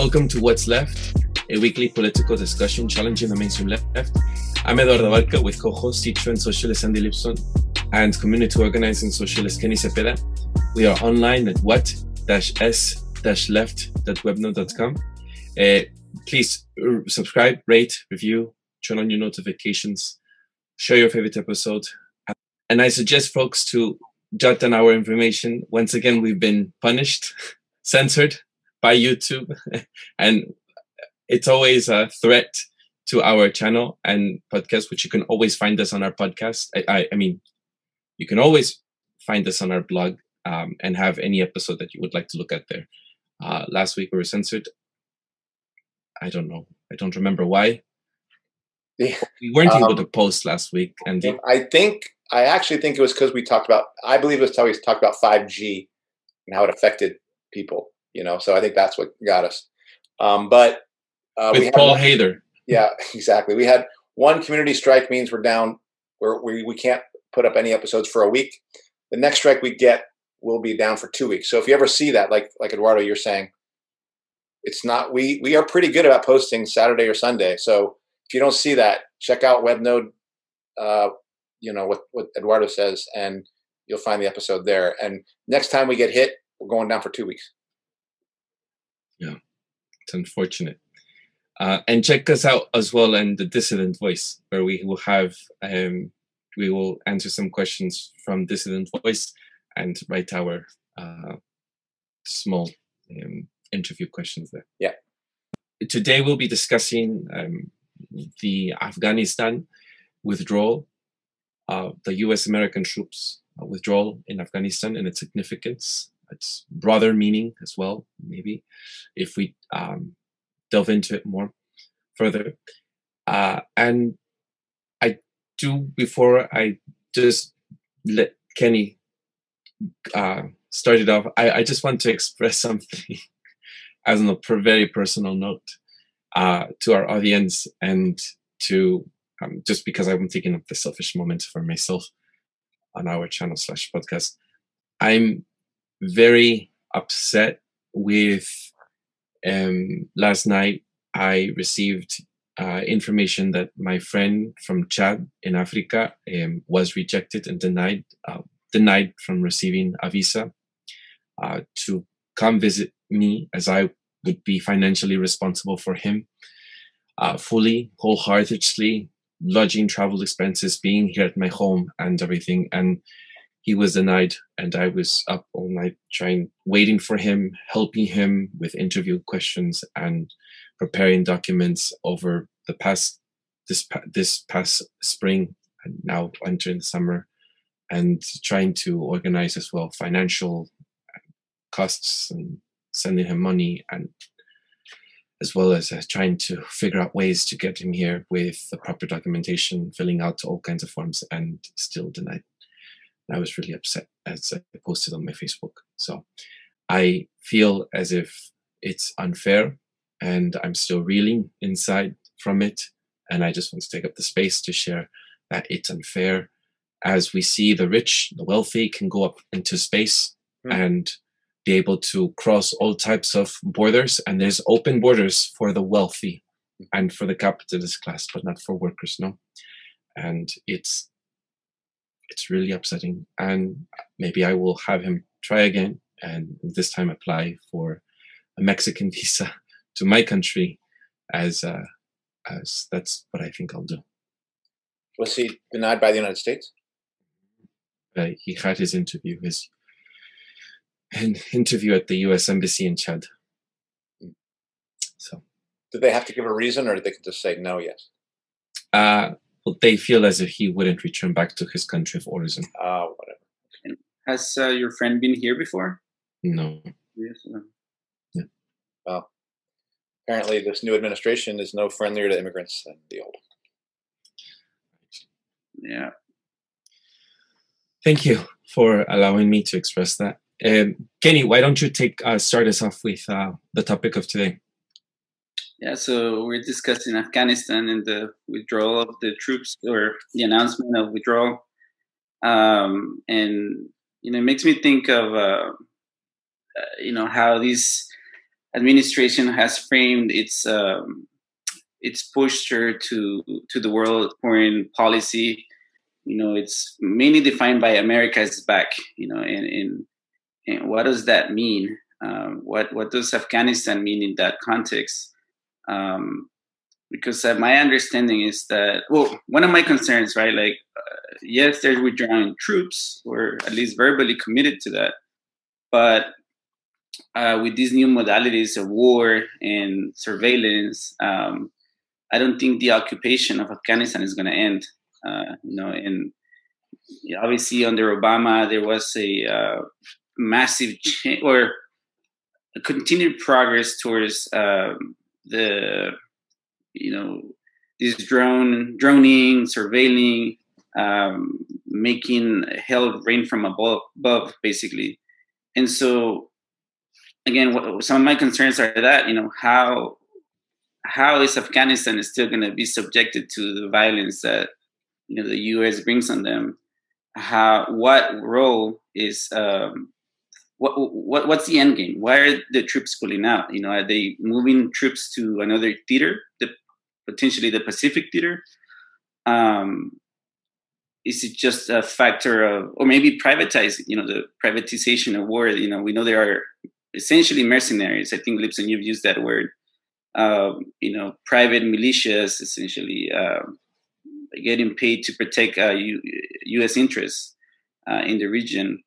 Welcome to What's Left, a weekly political discussion challenging the mainstream left. I'm Eduardo Barca with co-host, teacher and socialist Andy Lipson and community organizing socialist Kenny Cepeda. We are online at what-s-left.webnode.com. Uh, please uh, subscribe, rate, review, turn on your notifications, share your favorite episode. And I suggest folks to jot down our information. Once again, we've been punished, censored by YouTube, and it's always a threat to our channel and podcast, which you can always find us on our podcast. I, I, I mean, you can always find us on our blog um, and have any episode that you would like to look at there. Uh, last week we were censored. I don't know. I don't remember why. Yeah. We weren't um, able to post last week, and I think I actually think it was because we talked about. I believe it was how we talked about five G and how it affected people. You know, so I think that's what got us. Um, but uh, with Paul one, Hader. Yeah, exactly. We had one community strike means we're down. Where we we can't put up any episodes for a week. The next strike we get will be down for two weeks. So if you ever see that, like like Eduardo, you're saying, it's not we we are pretty good about posting Saturday or Sunday. So if you don't see that, check out WebNode. Uh, you know what what Eduardo says, and you'll find the episode there. And next time we get hit, we're going down for two weeks. It's unfortunate. Uh, and check us out as well in the Dissident Voice, where we will have um, we will answer some questions from Dissident Voice and write our uh, small um, interview questions there. Yeah. Today we'll be discussing um, the Afghanistan withdrawal, uh, the U.S. American troops withdrawal in Afghanistan and its significance, its broader meaning as well, maybe, if we um, delve into it more further. Uh, and I do, before I just let Kenny uh, start it off, I, I just want to express something as a very personal note uh, to our audience and to um, just because I'm taking up the selfish moment for myself on our channel slash podcast. I'm very upset with um, last night I received uh, information that my friend from Chad in Africa um, was rejected and denied uh, denied from receiving a visa uh, to come visit me as I would be financially responsible for him uh, fully, wholeheartedly, lodging, travel expenses, being here at my home and everything. And he was denied, and I was up all night trying, waiting for him, helping him with interview questions and preparing documents over the past this this past spring and now entering the summer, and trying to organize as well financial costs and sending him money and as well as uh, trying to figure out ways to get him here with the proper documentation, filling out all kinds of forms, and still denied. I was really upset as I posted on my Facebook. So I feel as if it's unfair and I'm still reeling inside from it. And I just want to take up the space to share that it's unfair as we see the rich, the wealthy can go up into space mm. and be able to cross all types of borders. And there's open borders for the wealthy and for the capitalist class, but not for workers, no. And it's it's really upsetting. And maybe I will have him try again and this time apply for a Mexican visa to my country as uh, as that's what I think I'll do. Was he denied by the United States? Uh, he had his interview, his an interview at the U.S. Embassy in Chad. Hmm. So, did they have to give a reason, or did they just say no? Yes. Uh, well, they feel as if he wouldn't return back to his country of origin. Oh, uh, whatever. Has uh, your friend been here before? No. Yes. No. Yeah. Well, apparently this new administration is no friendlier to immigrants than the old. One. Yeah. Thank you for allowing me to express that. Um, Kenny, why don't you take uh, start us off with uh, the topic of today? Yeah, so we're discussing Afghanistan and the withdrawal of the troops, or the announcement of withdrawal, um, and you know, it makes me think of uh, uh you know how this administration has framed its um, its posture to to the world foreign policy. You know, it's mainly defined by America's back. You know, and, and, and what does that mean? Um, what what does Afghanistan mean in that context? Um, because uh, my understanding is that well, one of my concerns, right? Like, uh, yes, they're withdrawing troops, or at least verbally committed to that, but uh, with these new modalities of war and surveillance, um, I don't think the occupation of Afghanistan is going to end. Uh, you know, and obviously under Obama there was a uh, massive change or continued progress towards um, the you know this drone droning, surveilling, um, making hell rain from above, above, basically. And so, again, what, some of my concerns are that you know how how is Afghanistan is still going to be subjected to the violence that you know the U.S. brings on them? How what role is um, what, what what's the end game? Why are the troops pulling out? You know, are they moving troops to another theater, the, potentially the Pacific theater? Um, is it just a factor of, or maybe privatizing? You know, the privatization of war. You know, we know there are essentially mercenaries. I think Lipson, you've used that word um, you know, private militias essentially uh, getting paid to protect uh, U- U.S. interests uh, in the region.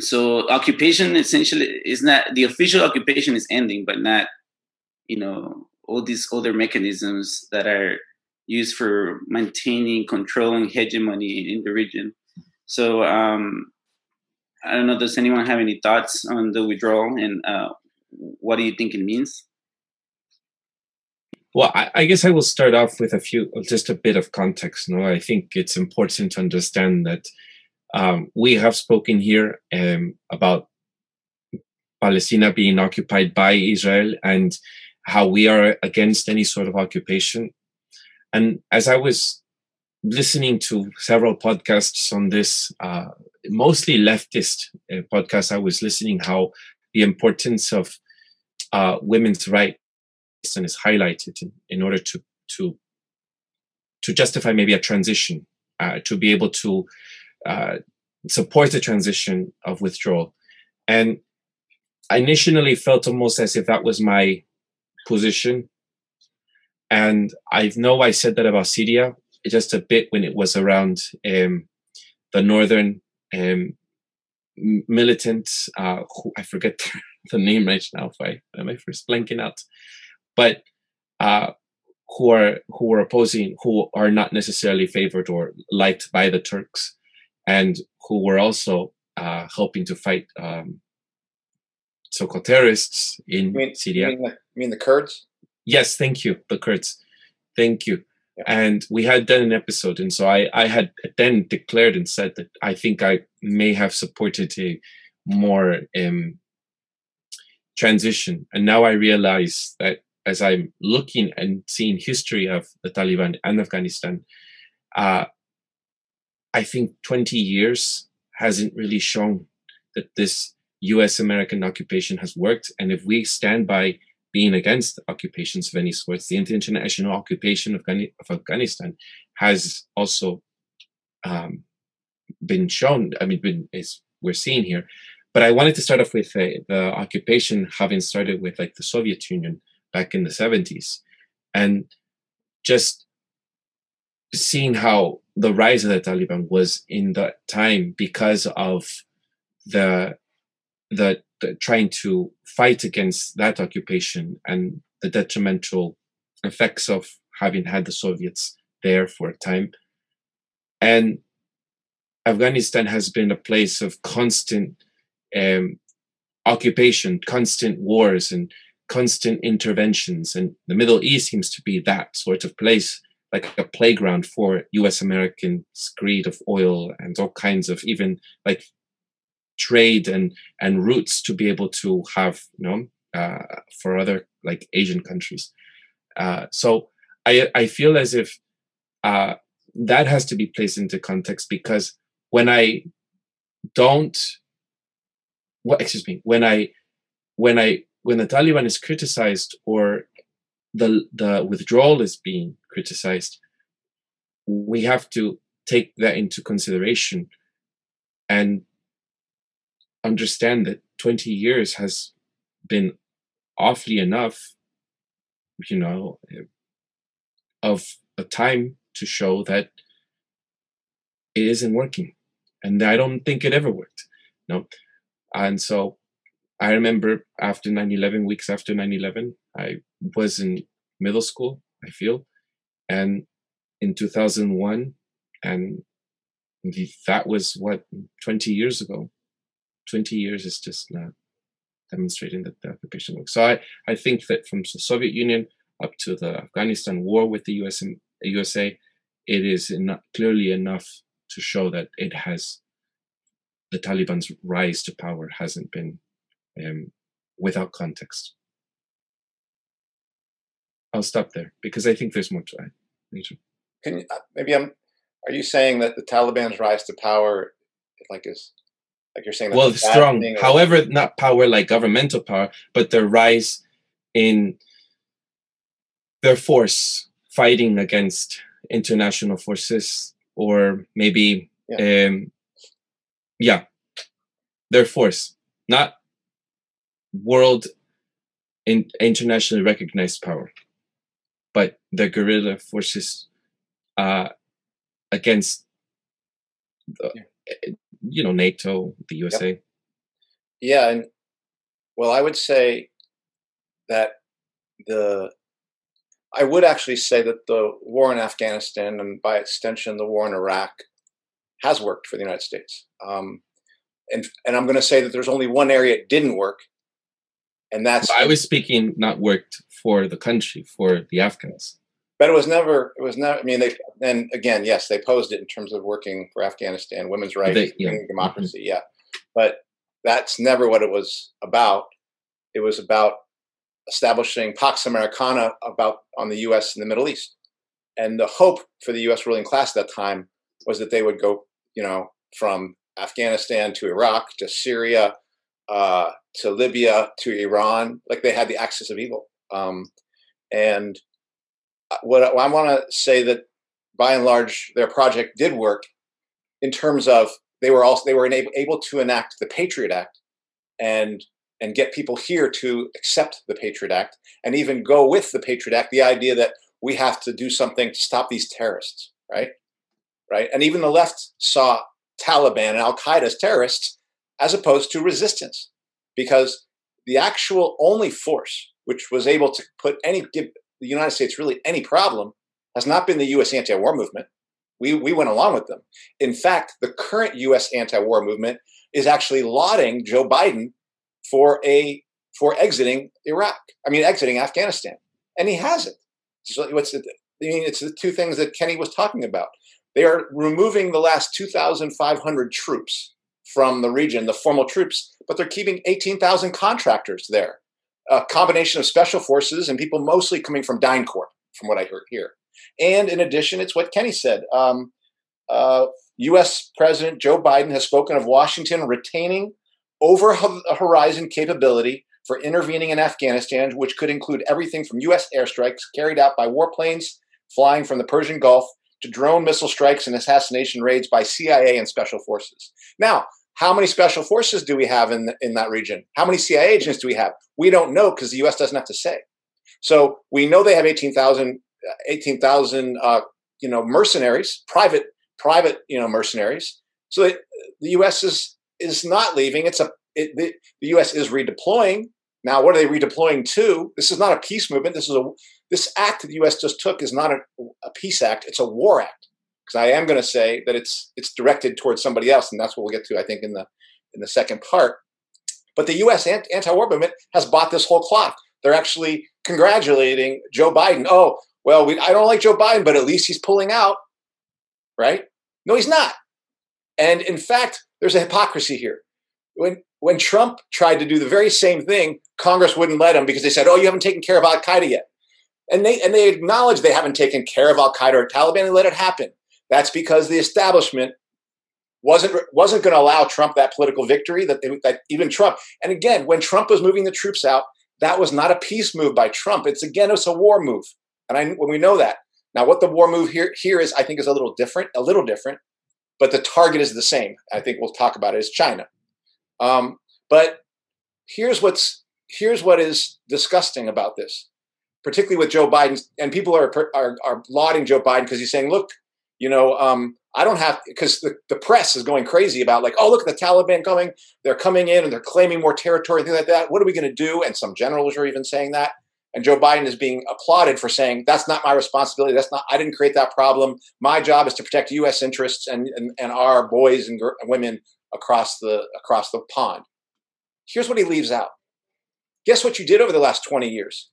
So occupation essentially is not the official occupation is ending, but not, you know, all these other mechanisms that are used for maintaining controlling hegemony in the region. So um, I don't know. Does anyone have any thoughts on the withdrawal and uh, what do you think it means? Well, I, I, guess I will start off with a few, just a bit of context. No, I think it's important to understand that um, we have spoken here um, about Palestine being occupied by Israel and how we are against any sort of occupation. And as I was listening to several podcasts on this, uh, mostly leftist uh, podcasts, I was listening how the importance of uh, women's rights and is highlighted in, in order to to to justify maybe a transition, uh, to be able to uh, support the transition of withdrawal. And I initially felt almost as if that was my position. And I know I said that about Syria just a bit when it was around um, the northern um, militants, uh, who I forget the name right now. If I am I first blanking out, but uh, who are who are opposing, who are not necessarily favored or liked by the Turks, and who were also uh, helping to fight um, so-called terrorists in you mean, Syria. You mean, the, you mean the Kurds? Yes, thank you, the Kurds. Thank you. Yeah. And we had done an episode, and so I, I had then declared and said that I think I may have supported a more um, transition. And now I realize that as I'm looking and seeing history of the Taliban and Afghanistan, uh, I think 20 years hasn't really shown that this U.S. American occupation has worked. And if we stand by being against occupations of any sort, the international occupation of, of Afghanistan has also um, been shown. I mean, been, is we're seeing here. But I wanted to start off with uh, the occupation having started with like the Soviet Union back in the 70s and just seeing how the rise of the Taliban was in that time because of the, the, the trying to fight against that occupation and the detrimental effects of having had the Soviets there for a time. And Afghanistan has been a place of constant um, occupation, constant wars, and constant interventions. And the Middle East seems to be that sort of place, like a playground for US American greed of oil and all kinds of even like trade and, and routes to be able to have, you know, uh, for other like Asian countries. Uh, so I, I feel as if uh, that has to be placed into context because when I don't, well, excuse me, when I when I when the Taliban is criticized or the the withdrawal is being criticized, we have to take that into consideration and understand that 20 years has been awfully enough, you know, of a time to show that it isn't working. And I don't think it ever worked. No. And so I remember after 9 11, weeks after 9 11, I was in middle school, I feel. And in 2001, and that was what, 20 years ago. 20 years is just not demonstrating that the occupation works. So I, I think that from the Soviet Union up to the Afghanistan war with the US and USA, it is clearly enough to show that it has the Taliban's rise to power hasn't been um, without context. I'll stop there because I think there's more to add. Can you, uh, maybe I'm? Are you saying that the Taliban's rise to power, like is like you're saying? Well, strong. However, not power like governmental power, but their rise in their force fighting against international forces, or maybe, yeah, um, yeah their force, not world in internationally recognized power, but the guerrilla forces uh, against, the, yeah. you know, NATO, the USA. Yep. Yeah, and well, I would say that the I would actually say that the war in Afghanistan and by extension the war in Iraq has worked for the United States. Um, and and I'm going to say that there's only one area it didn't work, and that's. I was speaking not worked for the country for the Afghans. But it was never. It was not. I mean, they and again, yes, they posed it in terms of working for Afghanistan, women's rights, they, yeah. democracy. Mm-hmm. Yeah, but that's never what it was about. It was about establishing Pax Americana about on the U.S. in the Middle East, and the hope for the U.S. ruling class at that time was that they would go, you know, from Afghanistan to Iraq to Syria uh, to Libya to Iran, like they had the axis of evil. Um, and uh, what I want to say that by and large their project did work in terms of they were also they were able, able to enact the Patriot Act and and get people here to accept the Patriot Act and even go with the Patriot Act the idea that we have to do something to stop these terrorists right right and even the left saw Taliban and Al Qaeda as terrorists as opposed to resistance. Because the actual only force which was able to put any, give the United States really any problem has not been the US anti war movement. We, we went along with them. In fact, the current US anti war movement is actually lauding Joe Biden for a for exiting Iraq. I mean, exiting Afghanistan, and he hasn't. So what's the, I mean, it's the two things that Kenny was talking about. They are removing the last 2,500 troops from the region, the formal troops, but they're keeping 18,000 contractors there. A combination of special forces and people mostly coming from DynCorp, from what I heard here. And in addition, it's what Kenny said. Um, uh, U.S. President Joe Biden has spoken of Washington retaining over horizon capability for intervening in Afghanistan, which could include everything from U.S. airstrikes carried out by warplanes flying from the Persian Gulf to drone missile strikes and assassination raids by CIA and special forces. Now, how many special forces do we have in, in that region? How many CIA agents do we have? We don't know because the US doesn't have to say. So we know they have 18,000 18, uh, you know mercenaries, private private you know mercenaries. So it, the US is is not leaving. It's a it, the, the US is redeploying. Now, what are they redeploying to? This is not a peace movement. This is a this act that the U.S. just took is not a, a peace act; it's a war act. Because I am going to say that it's it's directed towards somebody else, and that's what we'll get to, I think, in the in the second part. But the U.S. anti-war movement has bought this whole cloth. They're actually congratulating Joe Biden. Oh, well, we, I don't like Joe Biden, but at least he's pulling out, right? No, he's not. And in fact, there's a hypocrisy here. When when Trump tried to do the very same thing, Congress wouldn't let him because they said, "Oh, you haven't taken care of Al Qaeda yet." and they and they acknowledge they haven't taken care of Al Qaeda or Taliban and let it happen. That's because the establishment wasn't wasn't going to allow Trump that political victory that they, that even Trump. And again, when Trump was moving the troops out, that was not a peace move by Trump. It's again, it's a war move, and I, when we know that now, what the war move here here is, I think, is a little different, a little different, but the target is the same. I think we'll talk about it is China. Um, but here's what's here's what is disgusting about this, particularly with Joe Biden, and people are are, are lauding Joe Biden because he's saying, look, you know, um, I don't have because the, the press is going crazy about like, oh, look at the Taliban coming. They're coming in and they're claiming more territory, things like that. What are we going to do? And some generals are even saying that. And Joe Biden is being applauded for saying that's not my responsibility. That's not I didn't create that problem. My job is to protect U.S. interests and and, and our boys and women across the across the pond. Here's what he leaves out. Guess what you did over the last 20 years?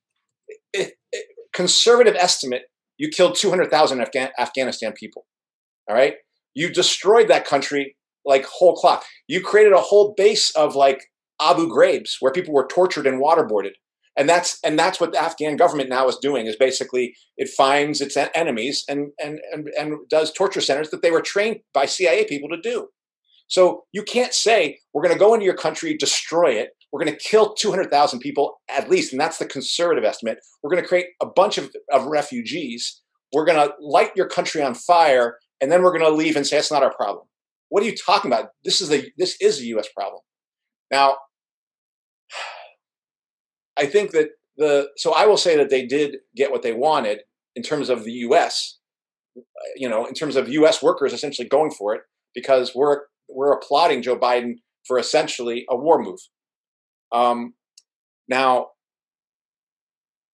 It, it, conservative estimate, you killed 200,000 Afghan, Afghanistan people. All right. You destroyed that country like whole clock. You created a whole base of like Abu Ghraibs where people were tortured and waterboarded. And that's and that's what the Afghan government now is doing is basically it finds its enemies and and and, and does torture centers that they were trained by CIA people to do. So you can't say we're going to go into your country, destroy it. We're going to kill 200,000 people at least, and that's the conservative estimate. We're going to create a bunch of, of refugees. We're going to light your country on fire and then we're going to leave and say it's not our problem. What are you talking about? This is a this is a U.S. problem. Now, I think that the so I will say that they did get what they wanted in terms of the U.S. You know, in terms of U.S. workers essentially going for it because we're we're applauding Joe Biden for essentially a war move. Um, now,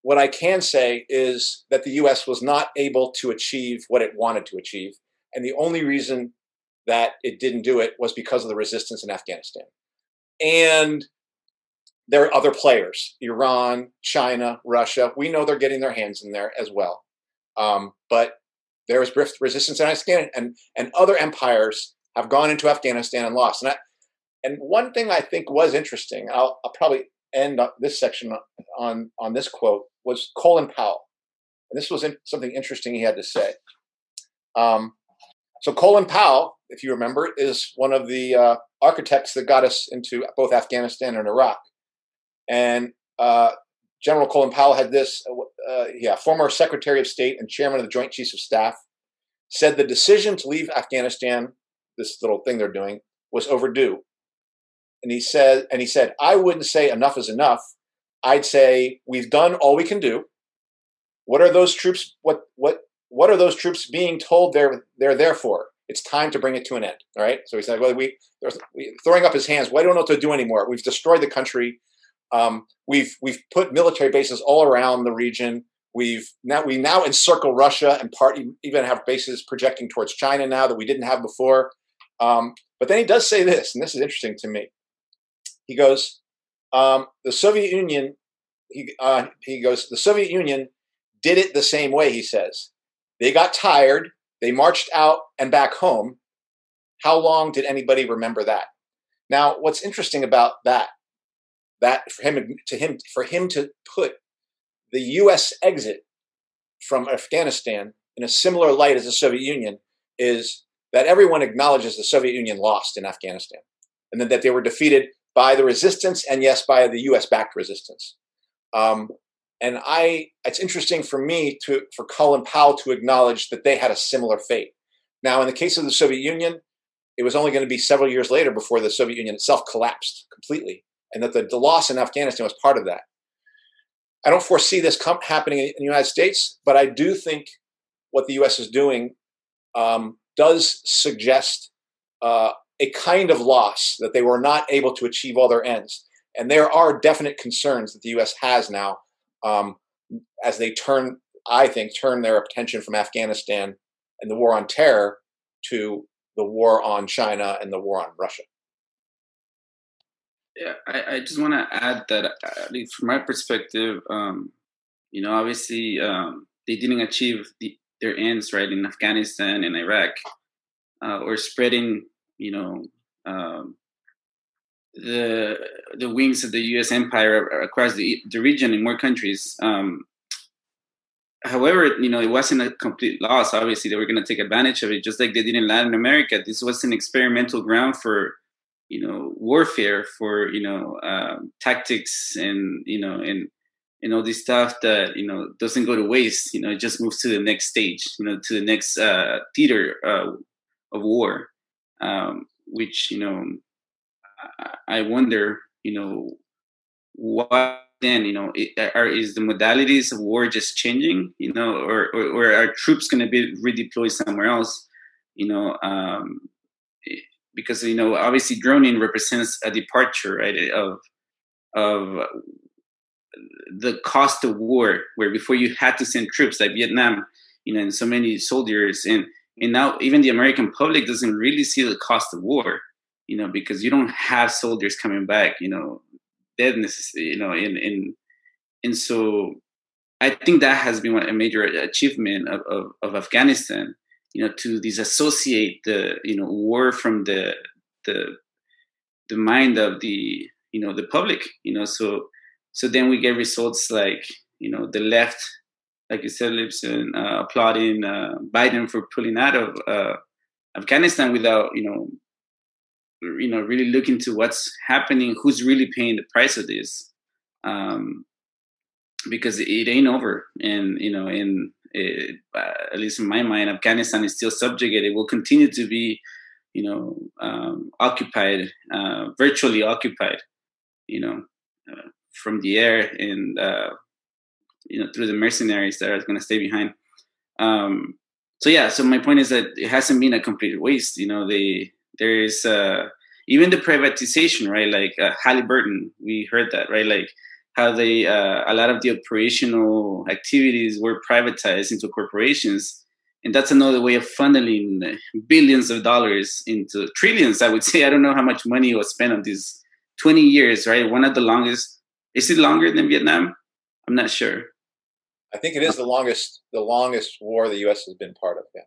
what I can say is that the U.S. was not able to achieve what it wanted to achieve and the only reason that it didn't do it was because of the resistance in Afghanistan. And there are other players Iran, China, Russia. We know they're getting their hands in there as well. Um, but there is resistance in Afghanistan, and, and other empires have gone into Afghanistan and lost. And, I, and one thing I think was interesting, I'll, I'll probably end this section on, on this quote, was Colin Powell. And this was in, something interesting he had to say. Um, so Colin Powell, if you remember, is one of the uh, architects that got us into both Afghanistan and Iraq. And uh, General Colin Powell had this, uh, uh, yeah, former Secretary of State and Chairman of the Joint Chiefs of Staff, said the decision to leave Afghanistan, this little thing they're doing, was overdue. And he said, and he said, I wouldn't say enough is enough. I'd say we've done all we can do. What are those troops? What what what are those troops being told they're they're there for? It's time to bring it to an end. All right. So he said, "Well, we, throwing up his hands. Well, I don't know what to do anymore. We've destroyed the country. Um, we've we've put military bases all around the region. We've now we now encircle Russia and part even have bases projecting towards China now that we didn't have before. Um, but then he does say this, and this is interesting to me. He goes, um, "The Soviet Union." He uh, he goes, "The Soviet Union did it the same way." He says they got tired. They marched out and back home. How long did anybody remember that? Now, what's interesting about that, that for him to him for him to put the U.S. exit from Afghanistan in a similar light as the Soviet Union is that everyone acknowledges the Soviet Union lost in Afghanistan, and then that they were defeated by the resistance and yes, by the U.S.-backed resistance. Um, and I, it's interesting for me to, for Colin Powell to acknowledge that they had a similar fate. Now, in the case of the Soviet Union, it was only going to be several years later before the Soviet Union itself collapsed completely, and that the, the loss in Afghanistan was part of that. I don't foresee this com- happening in the United States, but I do think what the U.S. is doing um, does suggest uh, a kind of loss that they were not able to achieve all their ends. And there are definite concerns that the U.S. has now um, as they turn, I think, turn their attention from Afghanistan and the war on terror to the war on China and the war on Russia. Yeah, I, I just want to add that, uh, from my perspective, um, you know, obviously um, they didn't achieve the, their ends right in Afghanistan and Iraq, uh, or spreading, you know, um, the the wings of the U.S. empire across the the region in more countries. Um, however, you know, it wasn't a complete loss. Obviously, they were going to take advantage of it, just like they did in Latin America. This was an experimental ground for you know warfare for you know um, tactics and you know and and all this stuff that you know doesn't go to waste. You know, it just moves to the next stage. You know, to the next uh, theater uh, of war, um, which you know I wonder, you know, what then, you know, are is the modalities of war just changing, you know, or or, or are troops going to be redeployed somewhere else, you know? Um, because you know, obviously, droning represents a departure, right, of of the cost of war, where before you had to send troops like Vietnam, you know, and so many soldiers, and and now even the American public doesn't really see the cost of war, you know, because you don't have soldiers coming back, you know, dead necessarily, you know, in in and so I think that has been one a major achievement of, of, of Afghanistan, you know, to disassociate the you know war from the the the mind of the you know the public, you know, so so then we get results like you know the left, like you said, Lipson, uh, applauding uh, Biden for pulling out of uh, Afghanistan without you know you know really looking to what's happening who's really paying the price of this um, because it ain't over. And you know in it, uh, at least in my mind afghanistan is still subjugated. It will continue to be you know um, occupied uh, virtually occupied you know uh, from the air. And you know through the mercenaries that are going to stay behind um, so yeah so my point is that it hasn't been a complete waste you know they there is uh, even the privatization, right? Like uh, Halliburton, we heard that, right? Like how they uh, a lot of the operational activities were privatized into corporations, and that's another way of funneling billions of dollars into trillions. I would say I don't know how much money was spent on these twenty years, right? One of the longest. Is it longer than Vietnam? I'm not sure. I think it is the longest the longest war the U.S. has been part of. Yeah.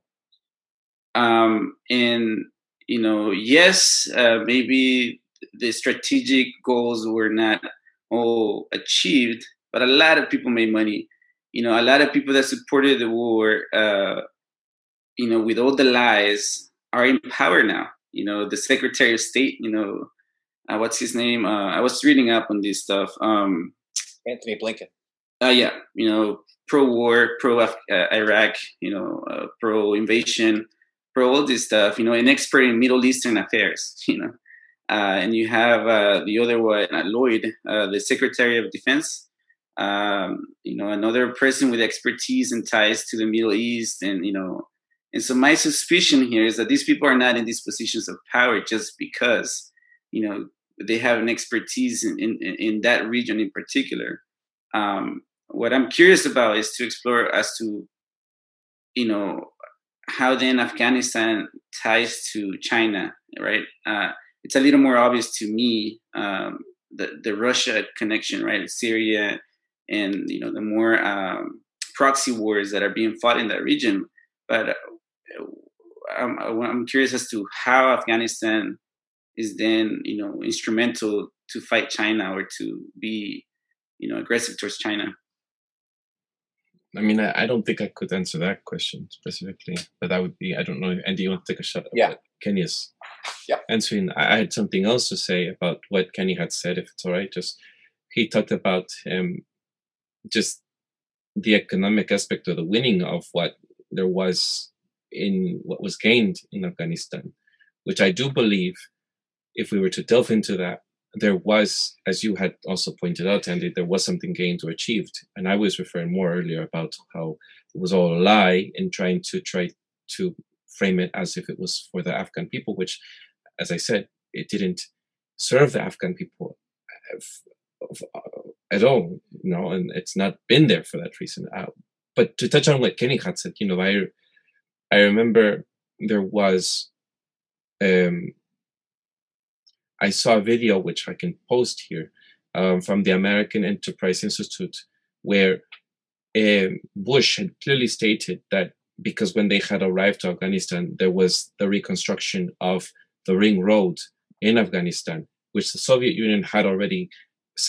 Um, and you know, yes, uh, maybe the strategic goals were not all achieved, but a lot of people made money. You know, a lot of people that supported the war, uh, you know, with all the lies, are in power now. You know, the Secretary of State, you know, uh, what's his name? Uh, I was reading up on this stuff. Um, Antony Blinken. Uh, yeah, you know, pro-war, pro-Iraq, uh, you know, uh, pro-invasion for all this stuff, you know, an expert in Middle Eastern affairs, you know. Uh, and you have uh, the other one, uh, Lloyd, uh, the Secretary of Defense, um, you know, another person with expertise and ties to the Middle East. And, you know, and so my suspicion here is that these people are not in these positions of power just because, you know, they have an expertise in, in, in that region in particular. Um, what I'm curious about is to explore as to, you know, how then Afghanistan ties to China, right? Uh, it's a little more obvious to me um, the the Russia connection, right? Syria, and you know the more um, proxy wars that are being fought in that region. But uh, I'm, I'm curious as to how Afghanistan is then you know instrumental to fight China or to be you know aggressive towards China. I mean, I, I, don't think I could answer that question specifically, but that would be, I don't know. Andy, you want to take a shot yeah. Kenny's yeah. answering? I, I had something else to say about what Kenny had said, if it's all right. Just, he talked about um, just the economic aspect of the winning of what there was in what was gained in Afghanistan, which I do believe, if we were to delve into that, there was, as you had also pointed out, Andy, there was something gained or achieved. And I was referring more earlier about how it was all a lie in trying to try to frame it as if it was for the Afghan people, which, as I said, it didn't serve the Afghan people at all, you know, and it's not been there for that reason. Uh, but to touch on what Kenny had said, you know, I I remember there was um, I saw a video which I can post here um, from the American Enterprise Institute where um, Bush had clearly stated that because when they had arrived to Afghanistan, there was the reconstruction of the Ring Road in Afghanistan, which the Soviet Union had already,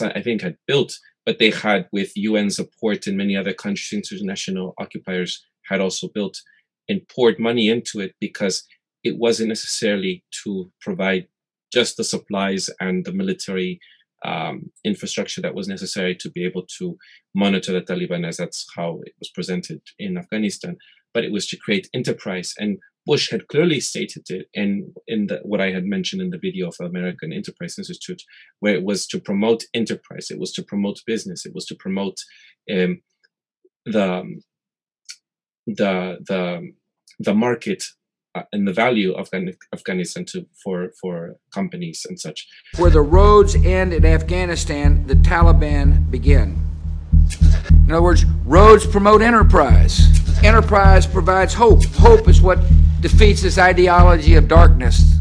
I think, had built, but they had, with UN support and many other countries, international occupiers, had also built and poured money into it because it wasn't necessarily to provide just the supplies and the military um, infrastructure that was necessary to be able to monitor the Taliban, as that's how it was presented in Afghanistan. But it was to create enterprise, and Bush had clearly stated it in in the, what I had mentioned in the video of American Enterprise Institute, where it was to promote enterprise, it was to promote business, it was to promote um, the the the the market and the value of Afghanistan to, for for companies and such. Where the roads end in Afghanistan, the Taliban begin. In other words, roads promote enterprise. Enterprise provides hope. Hope is what defeats this ideology of darkness.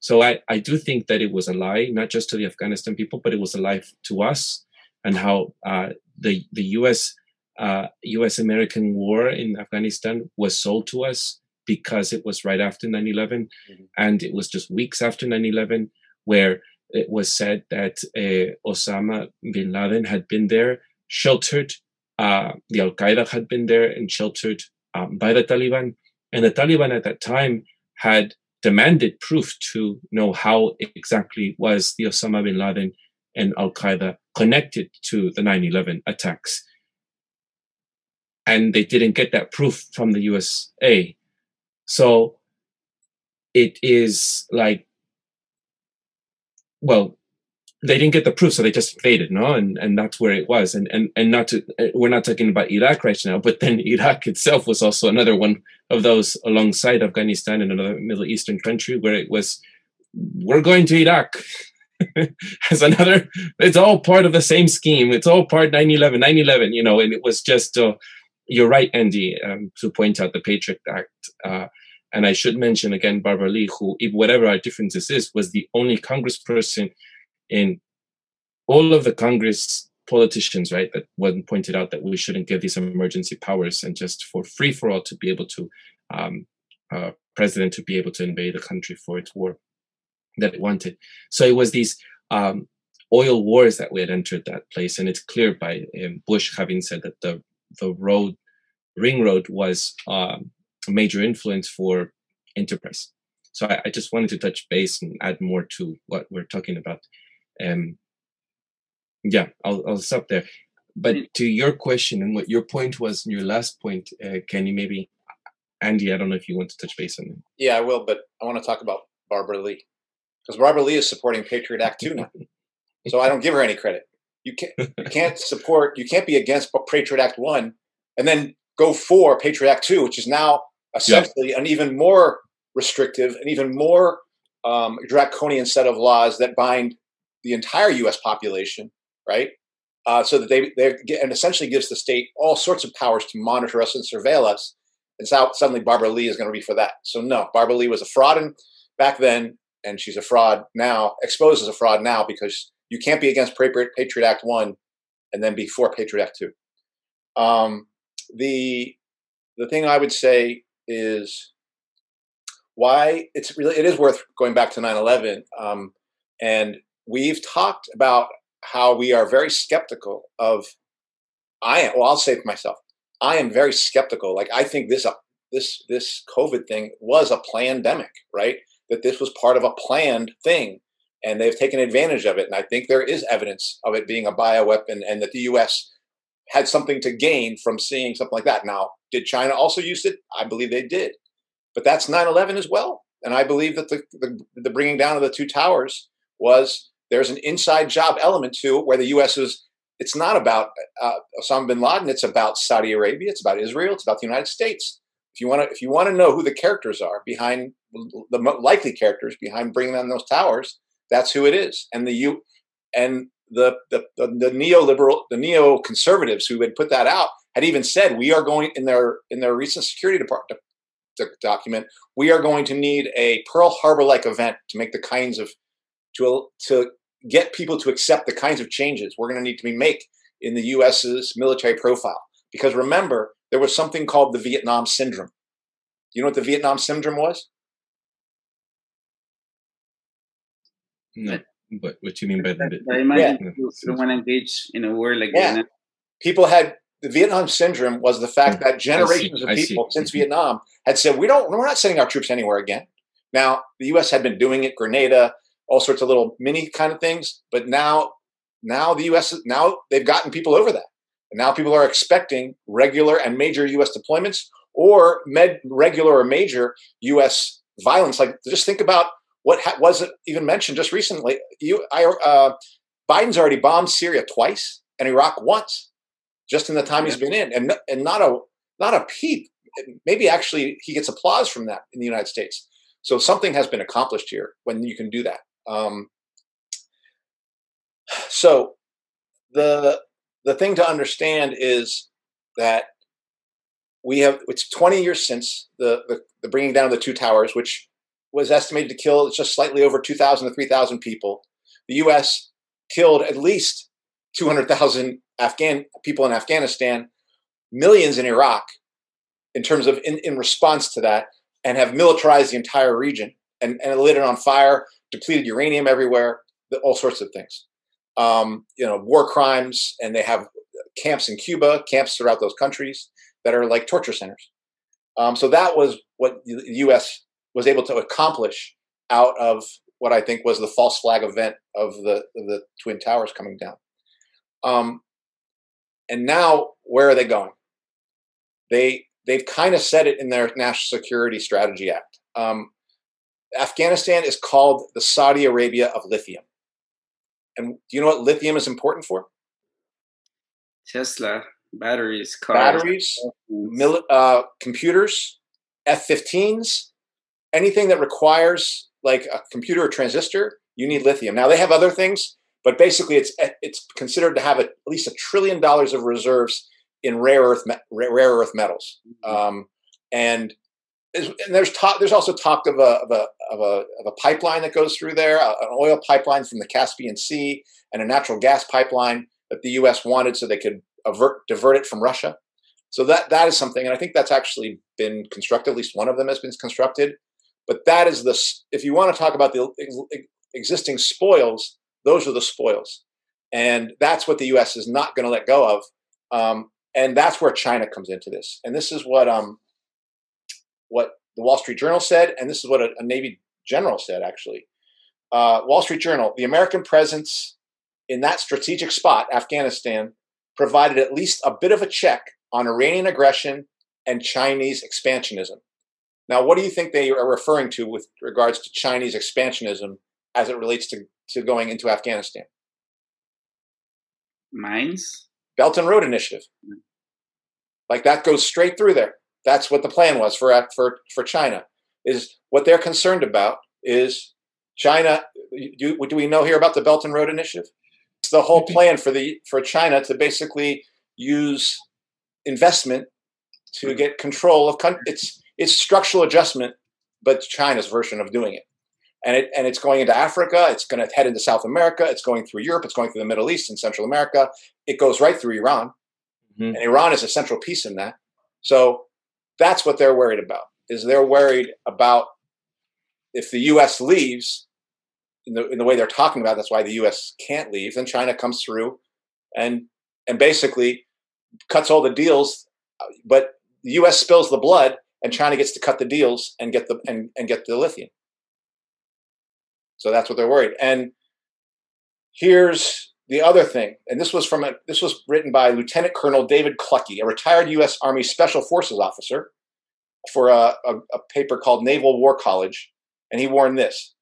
So I, I do think that it was a lie, not just to the Afghanistan people, but it was a lie to us and how uh, the the U.S. Uh, U.S. American war in Afghanistan was sold to us because it was right after 9 11. Mm-hmm. And it was just weeks after 9 11 where it was said that uh, Osama bin Laden had been there, sheltered. Uh, the Al Qaeda had been there and sheltered um, by the Taliban. And the Taliban at that time had demanded proof to know how exactly was the Osama bin Laden and Al Qaeda connected to the 9 11 attacks. And they didn't get that proof from the USA. So it is like, well, they didn't get the proof, so they just invaded, no, and and that's where it was. And and and not to, uh, we're not talking about Iraq right now, but then Iraq itself was also another one of those alongside Afghanistan and another Middle Eastern country where it was, we're going to Iraq. as another it's all part of the same scheme it's all part 9-11 9-11 you know and it was just uh, you're right, Andy, um, to point out the Patriot Act. Uh, and I should mention again Barbara Lee, who, whatever our differences is, was the only congressperson in all of the Congress politicians, right, that one pointed out that we shouldn't give these emergency powers and just for free for all to be able to, um, uh, president to be able to invade a country for its war that it wanted. So it was these um, oil wars that we had entered that place, and it's clear by um, Bush having said that the the road, ring road, was um, a major influence for enterprise. So I, I, just wanted to touch base and add more to what we're talking about. Um, yeah, I'll, I'll stop there. But to your question and what your point was, in your last point, uh, Kenny, maybe Andy, I don't know if you want to touch base on it. Yeah, I will, but I want to talk about Barbara Lee because Barbara Lee is supporting Patriot Act 2 now. so I don't give her any credit. You can't you can't support you can't be against Patriot Act one and then go for Patriot Act two, which is now essentially an even more restrictive and even more um, draconian set of laws that bind the entire U.S. population, right? Uh, so that they they get, and essentially gives the state all sorts of powers to monitor us and surveil us. And so suddenly Barbara Lee is going to be for that. So no, Barbara Lee was a fraud in, back then, and she's a fraud now, exposed as a fraud now because you can't be against Patriot Act one and then be for Patriot Act two. Um, the the thing I would say is why it's really it is worth going back to 9/11. Um, and we've talked about how we are very skeptical of. I am. Well, I'll say for myself, I am very skeptical. Like I think this uh, this this COVID thing was a pandemic, right? That this was part of a planned thing and they've taken advantage of it. And I think there is evidence of it being a bioweapon and that the U.S. had something to gain from seeing something like that. Now, did China also use it? I believe they did. But that's 9 11 as well. And I believe that the, the, the bringing down of the two towers was there's an inside job element to it where the U.S. is. It's not about uh, Osama bin Laden. It's about Saudi Arabia. It's about Israel. It's about the United States. If you want to, if you want to know who the characters are behind the likely characters behind bringing down those towers, that's who it is. And the you and the the, the, the neoliberal, the neoconservatives who had put that out had even said we are going in their in their recent security department document we are going to need a Pearl Harbor like event to make the kinds of to to get people to accept the kinds of changes we're going to need to make in the U.S.'s military profile. Because remember, there was something called the Vietnam Syndrome. You know what the Vietnam Syndrome was? No, but what do you mean by that? I imagine yeah. you want to engage in a war like yeah. that. People had the Vietnam syndrome was the fact that generations of people since mm-hmm. Vietnam had said we don't we're not sending our troops anywhere again. Now the U.S. had been doing it, Grenada, all sorts of little mini kind of things. But now, now the U.S. now they've gotten people over that, and now people are expecting regular and major U.S. deployments or med regular or major U.S. violence. Like just think about what ha- wasn't even mentioned just recently. You, I, uh, Biden's already bombed Syria twice and Iraq once, just in the time yeah. he's been in, and and not a not a peep. Maybe actually he gets applause from that in the United States. So something has been accomplished here when you can do that. Um, so the the thing to understand is that we have it's 20 years since the, the, the bringing down of the two towers, which was estimated to kill just slightly over 2,000 to 3,000 people. The U.S. killed at least 200,000 Afghan people in Afghanistan, millions in Iraq, in terms of in, in response to that, and have militarized the entire region and, and lit it on fire, depleted uranium everywhere, all sorts of things. Um, you know, war crimes, and they have camps in Cuba, camps throughout those countries that are like torture centers. Um, so that was what the U.S. was able to accomplish out of what I think was the false flag event of the the twin towers coming down. Um, and now, where are they going? They they've kind of said it in their National Security Strategy Act. Um, Afghanistan is called the Saudi Arabia of lithium. And do you know what lithium is important for? Tesla, batteries, cars. Batteries, mil- uh, computers, F 15s, anything that requires like a computer or transistor, you need lithium. Now they have other things, but basically it's it's considered to have a, at least a trillion dollars of reserves in rare earth rare earth metals. Mm-hmm. Um, and and there's talk, there's also talk of a, of a, of a, of a pipeline that goes through there, an oil pipeline from the Caspian Sea and a natural gas pipeline that the U.S. wanted so they could avert, divert it from Russia. So that that is something, and I think that's actually been constructed. At least one of them has been constructed. But that is the if you want to talk about the existing spoils, those are the spoils, and that's what the U.S. is not going to let go of. Um, and that's where China comes into this. And this is what um, what the Wall Street Journal said, and this is what a, a Navy general said, actually. Uh, Wall Street Journal the American presence in that strategic spot, Afghanistan, provided at least a bit of a check on Iranian aggression and Chinese expansionism. Now, what do you think they are referring to with regards to Chinese expansionism as it relates to, to going into Afghanistan? Mines? Belt and Road Initiative. Like that goes straight through there that's what the plan was for for for China. Is what they're concerned about is China. Do, do we know here about the Belt and Road Initiative? It's the whole mm-hmm. plan for the for China to basically use investment to get control of it's it's structural adjustment, but China's version of doing it. And it and it's going into Africa. It's going to head into South America. It's going through Europe. It's going through the Middle East and Central America. It goes right through Iran, mm-hmm. and Iran is a central piece in that. So that's what they're worried about. Is they're worried about if the U.S. leaves in the in the way they're talking about. That's why the U.S. can't leave. Then China comes through, and and basically cuts all the deals. But the U.S. spills the blood, and China gets to cut the deals and get the and, and get the lithium. So that's what they're worried. And here's the other thing, and this was from a, this was written by Lieutenant Colonel David Cluckey, a retired U.S. Army Special Forces officer, for a, a, a paper called Naval War College, and he warned this.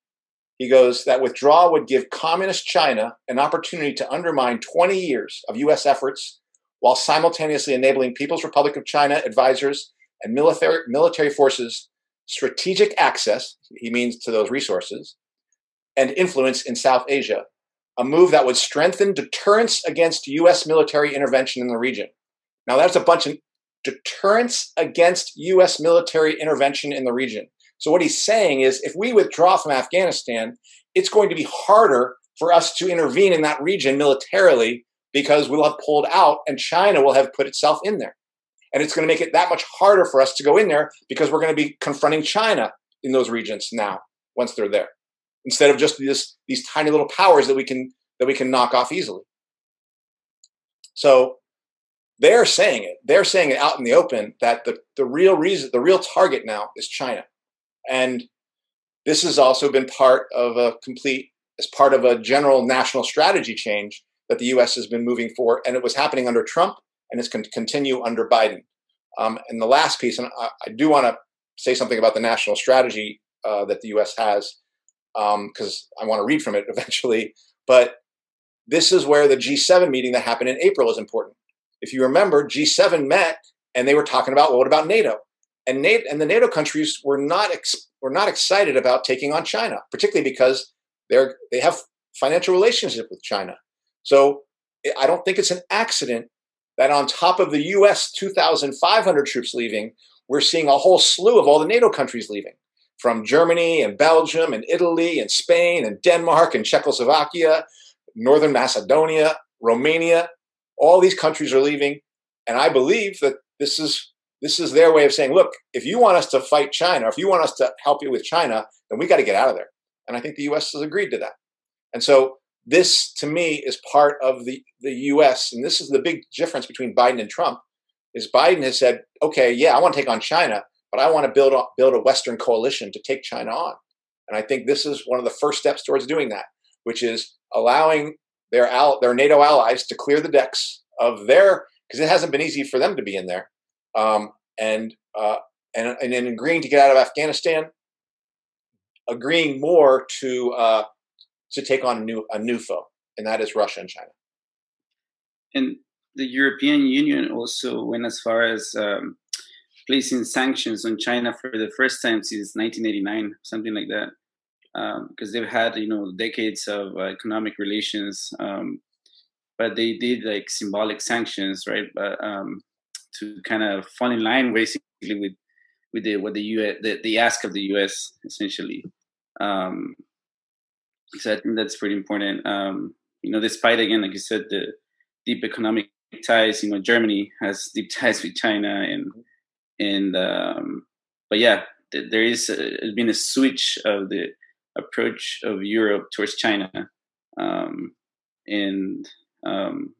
He goes that withdrawal would give communist China an opportunity to undermine 20 years of U.S. efforts while simultaneously enabling People's Republic of China advisors and military, military forces strategic access, he means to those resources, and influence in South Asia a move that would strengthen deterrence against U.S. military intervention in the region. Now, that's a bunch of deterrence against U.S. military intervention in the region. So, what he's saying is if we withdraw from Afghanistan, it's going to be harder for us to intervene in that region militarily because we'll have pulled out and China will have put itself in there. And it's going to make it that much harder for us to go in there because we're going to be confronting China in those regions now once they're there instead of just this, these tiny little powers that we can that we can knock off easily. So they're saying it. They're saying it out in the open that the, the real reason, the real target now is China. And this has also been part of a complete as part of a general national strategy change that the U.S. has been moving for, and it was happening under Trump, and it's going to continue under Biden. Um, and the last piece, and I, I do want to say something about the national strategy uh, that the U.S. has, because um, I want to read from it eventually. But this is where the G7 meeting that happened in April is important. If you remember, G7 met and they were talking about well, what about NATO? And NATO and the NATO countries were not ex- were not excited about taking on China, particularly because they're they have financial relationship with China. So I don't think it's an accident that on top of the U.S. 2,500 troops leaving, we're seeing a whole slew of all the NATO countries leaving, from Germany and Belgium and Italy and Spain and Denmark and Czechoslovakia, Northern Macedonia, Romania. All these countries are leaving, and I believe that this is this is their way of saying, look, if you want us to fight China, if you want us to help you with China, then we got to get out of there. And I think the U.S. has agreed to that. And so this, to me, is part of the the U.S. And this is the big difference between Biden and Trump. Is Biden has said, okay, yeah, I want to take on China, but I want to build a, build a Western coalition to take China on. And I think this is one of the first steps towards doing that, which is allowing their al- their NATO allies to clear the decks of their because it hasn't been easy for them to be in there, um, and uh, and and in agreeing to get out of Afghanistan, agreeing more to uh, to take on a new a new foe, and that is Russia and China. And the European Union also went as far as um, placing sanctions on China for the first time since 1989, something like that, because um, they've had you know decades of uh, economic relations, um, but they did like symbolic sanctions, right? But um, to kind of fall in line basically with with the what the US the, the ask of the US essentially. Um, so I think that's pretty important. Um, you know, despite again, like you said, the deep economic ties. You know, Germany has deep ties with China, and and um, but yeah, th- there is a, been a switch of the approach of Europe towards China, um, and um,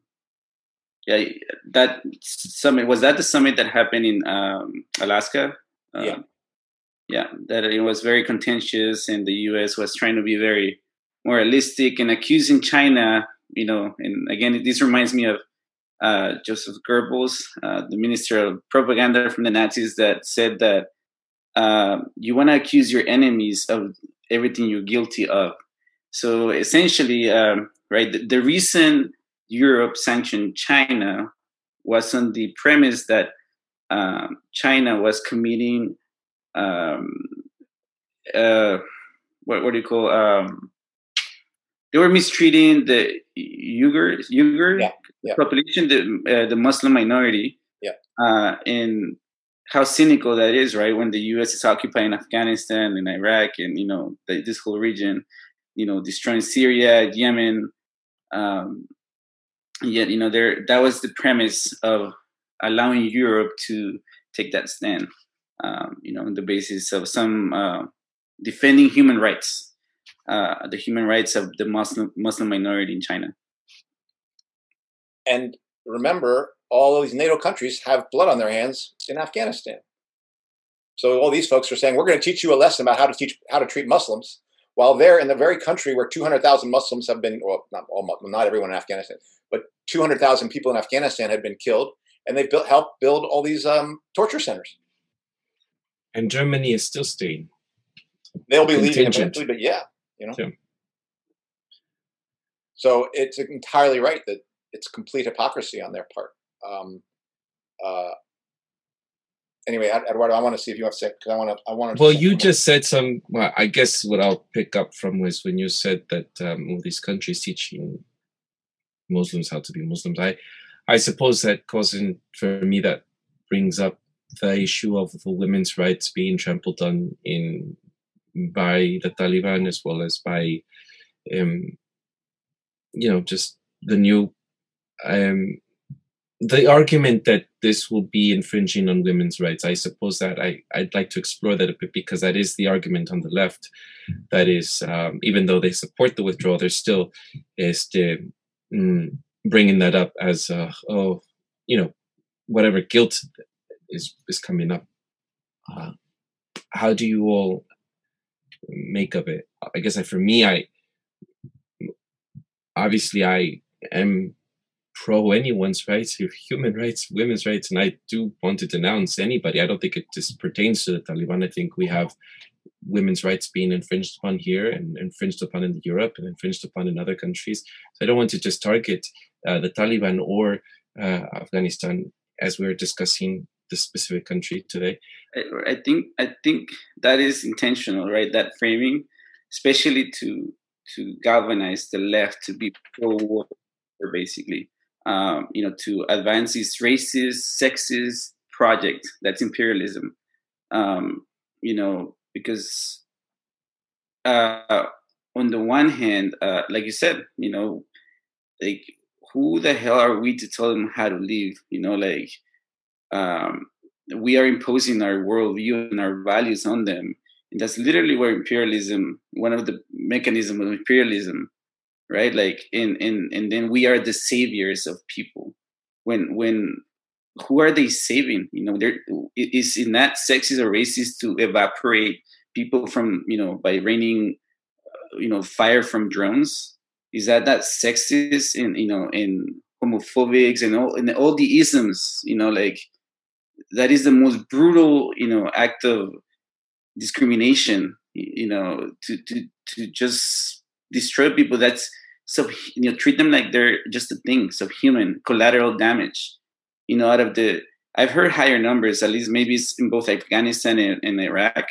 yeah, that summit was that the summit that happened in um, Alaska. Yeah, yeah, that it was very contentious, and the U.S. was trying to be very moralistic and accusing China. You know, and again, this reminds me of uh, Joseph Goebbels, uh, the minister of propaganda from the Nazis, that said that uh, you want to accuse your enemies of everything you're guilty of. So essentially, um, right, the, the, reason Europe sanctioned China was on the premise that um, China was committing um, uh, what, what do you call um, they were mistreating the Uyghurs, Uyghur yeah, yeah. population, the uh, the Muslim minority. Yeah. Uh, and how cynical that is, right? When the U.S. is occupying Afghanistan and Iraq, and you know the, this whole region, you know, destroying Syria, Yemen. Um, yet, you know, there that was the premise of allowing Europe to take that stand. Um, you know, on the basis of some uh, defending human rights uh, the human rights of the Muslim Muslim minority in China. And remember, all of these NATO countries have blood on their hands in Afghanistan. So all these folks are saying we're going to teach you a lesson about how to teach how to treat Muslims, while they're in the very country where 200,000 Muslims have been, well, not all, not everyone in Afghanistan, but 200,000 people in Afghanistan had been killed, and they've built, helped build all these um, torture centers. And Germany is still staying. They'll be leaving eventually, but yeah, you know. Yeah. So it's entirely right that it's complete hypocrisy on their part. Um, uh, anyway, Eduardo, I want to see if you have to say because I want to. I want to. Well, you just said some. Well, I guess what I'll pick up from was when you said that um, all these countries teaching Muslims how to be Muslims. I, I suppose that causing for me that brings up the issue of the women's rights being trampled on in by the Taliban as well as by, um, you know, just the new, um, the argument that this will be infringing on women's rights. I suppose that I, I'd like to explore that a bit because that is the argument on the left. That is, um, even though they support the withdrawal, there's still is the mm, bringing that up as, uh, oh, you know, whatever guilt is is coming up. Uh, how do you all make of it. I guess for me, I obviously I am pro anyone's rights, human rights, women's rights, and I do want to denounce anybody. I don't think it just pertains to the Taliban. I think we have women's rights being infringed upon here and infringed upon in Europe and infringed upon in other countries. So I don't want to just target uh, the Taliban or uh, Afghanistan as we are discussing the specific country today. I think I think that is intentional, right? That framing, especially to to galvanize the left to be pro-war, basically, um, you know, to advance this racist, sexist project that's imperialism. Um, you know, because uh, on the one hand, uh, like you said, you know, like who the hell are we to tell them how to live? You know, like um, we are imposing our worldview and our values on them, and that's literally where imperialism, one of the mechanisms of imperialism, right? Like, and and and then we are the saviors of people. When when who are they saving? You know, there is in that sexist or racist to evaporate people from you know by raining, uh, you know, fire from drones. Is that that sexist and you know and homophobics and all and all the isms? You know, like that is the most brutal you know act of discrimination. You know, to to to just destroy people. That's so you know treat them like they're just a thing, so human collateral damage you know, out of the, I've heard higher numbers, at least maybe it's in both Afghanistan and, and Iraq.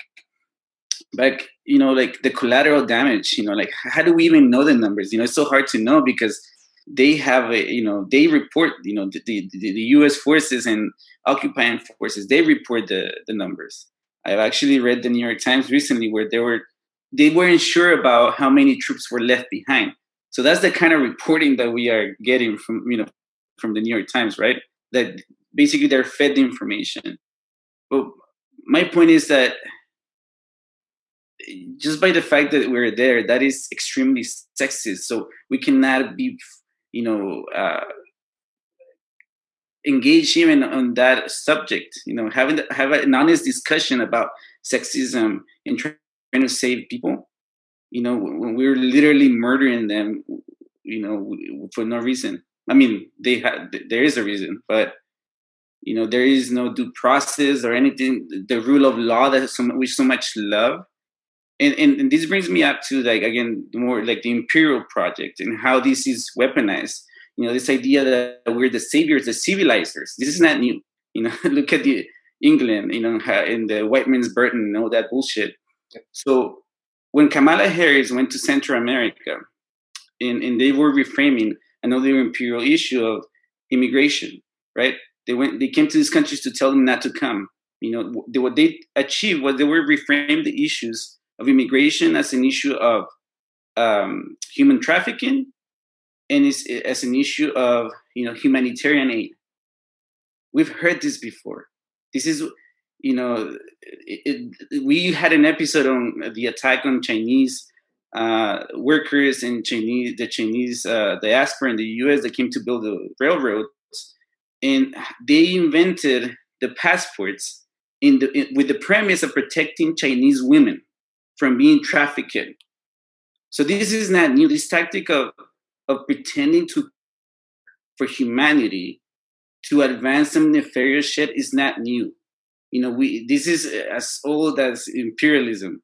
But, you know, like the collateral damage, you know, like how do we even know the numbers? You know, it's so hard to know because they have a, you know, they report, you know, the, the, the US forces and occupying forces, they report the, the numbers. I've actually read the New York Times recently where they were, they weren't sure about how many troops were left behind. So that's the kind of reporting that we are getting from, you know, from the New York Times, right? that basically they're fed the information. But my point is that just by the fact that we're there, that is extremely sexist. So we cannot be, you know, uh, engage even on that subject. You know, having have an honest discussion about sexism and trying to save people. You know, when we're literally murdering them, you know, for no reason. I mean, they had there is a reason, but you know there is no due process or anything. The rule of law that so, we so much love, and, and, and this brings me up to like again more like the imperial project and how this is weaponized. You know, this idea that we're the saviors, the civilizers. This is not new. You know, look at the England. You know, in the white man's burden and all that bullshit. So when Kamala Harris went to Central America, and, and they were reframing another imperial issue of immigration, right? They went, they came to these countries to tell them not to come. You know, they, what they achieved was they were reframed the issues of immigration as an issue of um, human trafficking and it's as an issue of you know humanitarian aid. We've heard this before. This is you know it, it, we had an episode on the attack on Chinese uh, workers in Chinese, the Chinese uh, diaspora in the U.S. that came to build the railroads, and they invented the passports in the in, with the premise of protecting Chinese women from being trafficked. So this is not new. This tactic of of pretending to for humanity to advance some nefarious shit is not new. You know, we this is as old as imperialism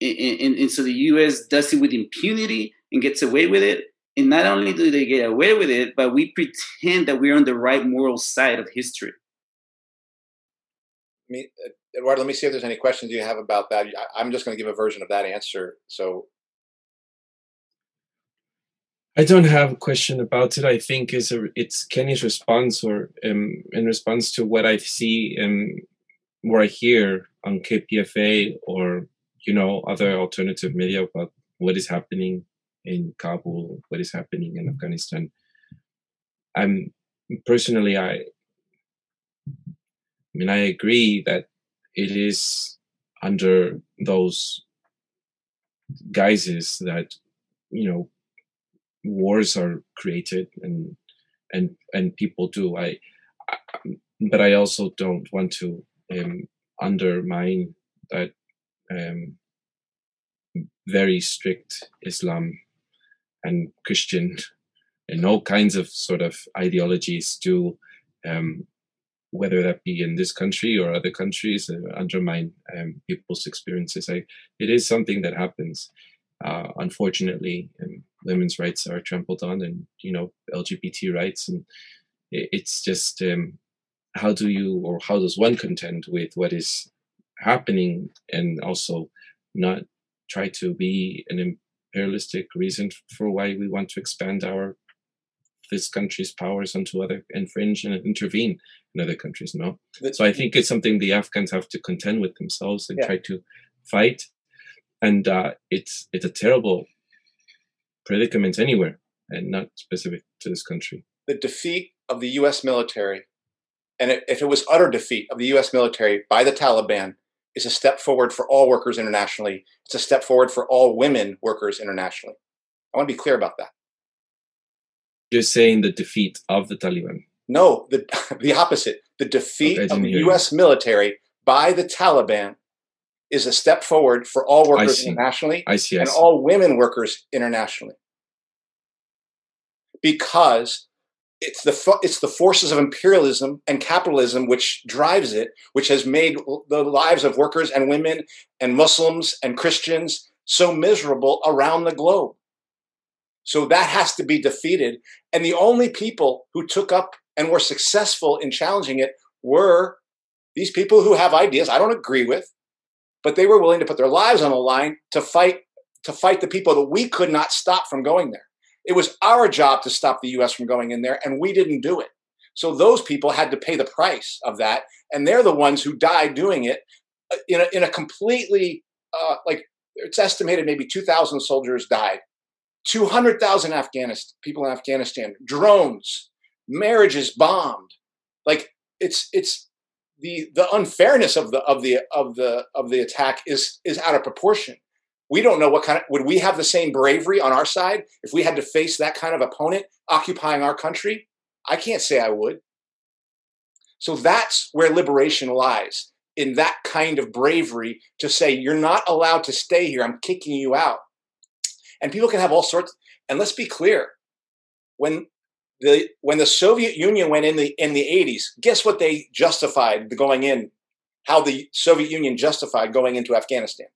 and, and, and so the U.S. does it with impunity and gets away with it. And not only do they get away with it, but we pretend that we're on the right moral side of history. Me, uh, Eduardo, let me see if there's any questions you have about that. I'm just going to give a version of that answer. So, I don't have a question about it. I think it's a, it's Kenny's response, or um, in response to what I see and um, what I hear on KPFA or you know other alternative media about what is happening in Kabul, what is happening in Afghanistan. I'm personally, I, I mean, I agree that it is under those guises that you know wars are created and and and people do. I, I but I also don't want to um, undermine that um, very strict Islam and Christian and all kinds of sort of ideologies do, um, whether that be in this country or other countries, uh, undermine um, people's experiences. I, it is something that happens. Uh, unfortunately, um, women's rights are trampled on, and you know LGBT rights, and it, it's just um, how do you or how does one contend with what is happening, and also not try to be an imperialistic reason for why we want to expand our this country's powers onto other infringe and intervene in other countries no so i think it's something the afghans have to contend with themselves and yeah. try to fight and uh, it's it's a terrible predicament anywhere and not specific to this country the defeat of the us military and if it was utter defeat of the us military by the taliban is a step forward for all workers internationally. It's a step forward for all women workers internationally. I want to be clear about that. You're saying the defeat of the Taliban? No, the, the opposite. The defeat okay, of the U.S. Military by the Taliban is a step forward for all workers internationally I see, I and see. all women workers internationally. Because it's the it's the forces of imperialism and capitalism which drives it, which has made the lives of workers and women and Muslims and Christians so miserable around the globe. So that has to be defeated. And the only people who took up and were successful in challenging it were these people who have ideas I don't agree with, but they were willing to put their lives on the line to fight to fight the people that we could not stop from going there. It was our job to stop the US from going in there, and we didn't do it. So those people had to pay the price of that, and they're the ones who died doing it uh, in a, in a completely, uh, like, it's estimated maybe 2,000 soldiers died, 200,000 Afghanistan, people in Afghanistan, drones, marriages bombed. Like, it's, it's, the, the unfairness of the of the of the of the attack is is out of proportion. We don't know what kind of would we have the same bravery on our side if we had to face that kind of opponent occupying our country? I can't say i would. So that's where liberation lies in that kind of bravery to say you're not allowed to stay here. I'm kicking you out. And people can have all sorts and let's be clear. When the when the soviet union went in the in the 80s guess what they justified going in how the soviet union justified going into afghanistan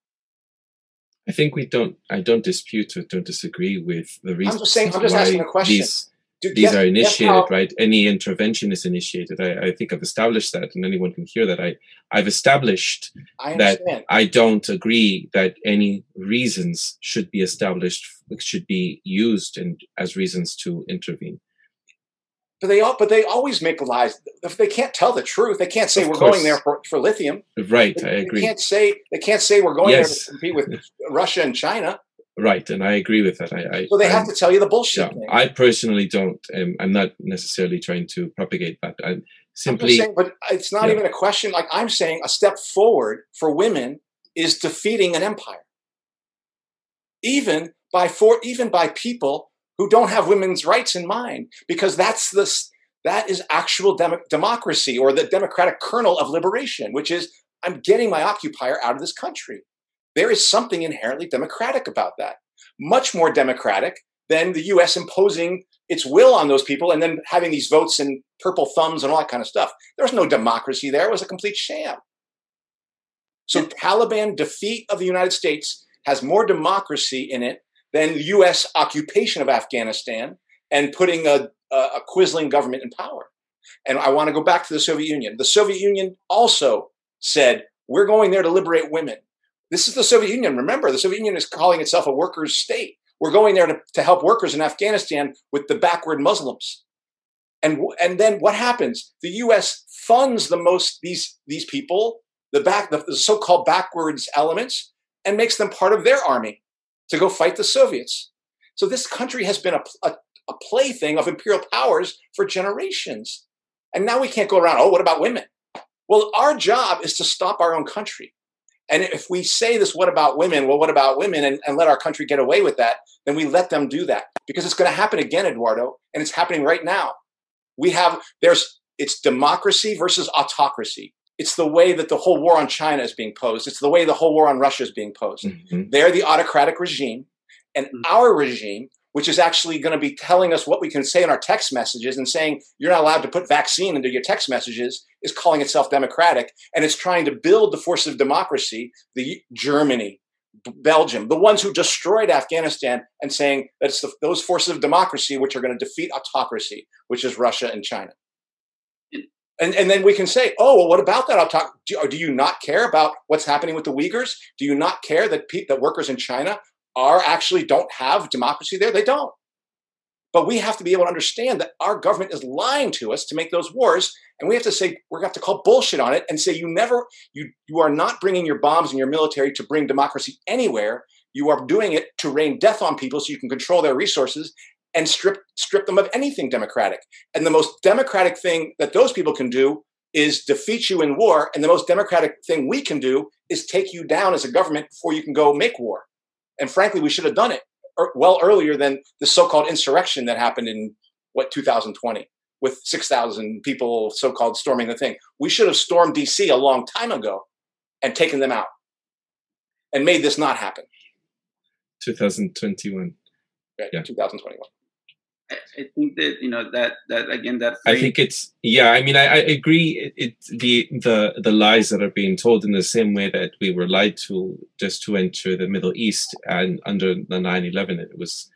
I think we don't. I don't dispute or don't disagree with the reasons. I'm just saying. I'm just asking a question. These, these are initiated, right? Any intervention is initiated. I, I, think I've established that, and anyone can hear that. I I've established I that I don't agree that any reasons should be established should be used and as reasons to intervene but they all, but they always make lies. If they can't tell the truth, they can't say of we're course. going there for, for lithium. Right, they, I agree. They can't say they can't say we're going yes. there to compete with Russia and China. Right, and I agree with that. I, I so they have to tell you the bullshit. Yeah, I personally don't. Um, I'm not necessarily trying to propagate that. I'm simply, saying, but it's not yeah. even a question. Like I'm saying, a step forward for women is defeating an empire, even by for even by people who don't have women's rights in mind because that's the that is actual dem- democracy or the democratic kernel of liberation which is i'm getting my occupier out of this country. There is something inherently democratic about that. Much more democratic than the us imposing its will on those people and then having these votes and purple thumbs and all that kind of stuff. There was no democracy there. It was a complete sham. So taliban defeat of the united states has more democracy in it than U.S. occupation of Afghanistan and putting a, a quisling government in power. And I want to go back to the Soviet Union. The Soviet Union also said, we're going there to liberate women. This is the Soviet Union. Remember, the Soviet Union is calling itself a workers' state. We're going there to, to help workers in Afghanistan with the backward Muslims. And, and then what happens? The U.S. funds the most these these people, the back the so-called backwards elements, and makes them part of their army to go fight the Soviets. So this country has been a, a, a plaything of imperial powers for generations. And now we can't go around, oh, what about women? Well, our job is to stop our own country. And if we say this, what about women? Well, what about women? And, and let our country get away with that, then we let them do that because it's going to happen again, Eduardo. And it's happening right now. We have, there's, it's democracy versus autocracy. It's the way that the whole war on China is being posed. It's the way the whole war on Russia is being posed. Mm-hmm. They're the autocratic regime, and mm-hmm. our regime, which is actually going to be telling us what we can say in our text messages and saying you're not allowed to put vaccine into your text messages, is calling itself democratic. And it's trying to build the forces of democracy, the Germany, Belgium, the ones who destroyed Afghanistan, and saying that it's the, those forces of democracy which are going to defeat autocracy, which is Russia and China. And, and then we can say, oh, well, what about that? I'll talk. Do, do you not care about what's happening with the Uyghurs? Do you not care that pe- that workers in China are actually don't have democracy there? They don't. But we have to be able to understand that our government is lying to us to make those wars, and we have to say we're have to call bullshit on it and say you never you you are not bringing your bombs and your military to bring democracy anywhere. You are doing it to rain death on people so you can control their resources and strip strip them of anything democratic. And the most democratic thing that those people can do is defeat you in war, and the most democratic thing we can do is take you down as a government before you can go make war. And frankly, we should have done it er, well earlier than the so-called insurrection that happened in what 2020 with 6,000 people so-called storming the thing. We should have stormed DC a long time ago and taken them out and made this not happen. 2021. Right, yeah. 2021. I think that you know that that again that I think it's yeah. I mean, I, I agree. It, it, the the the lies that are being told in the same way that we were lied to just to enter the Middle East and under the 9/11, it was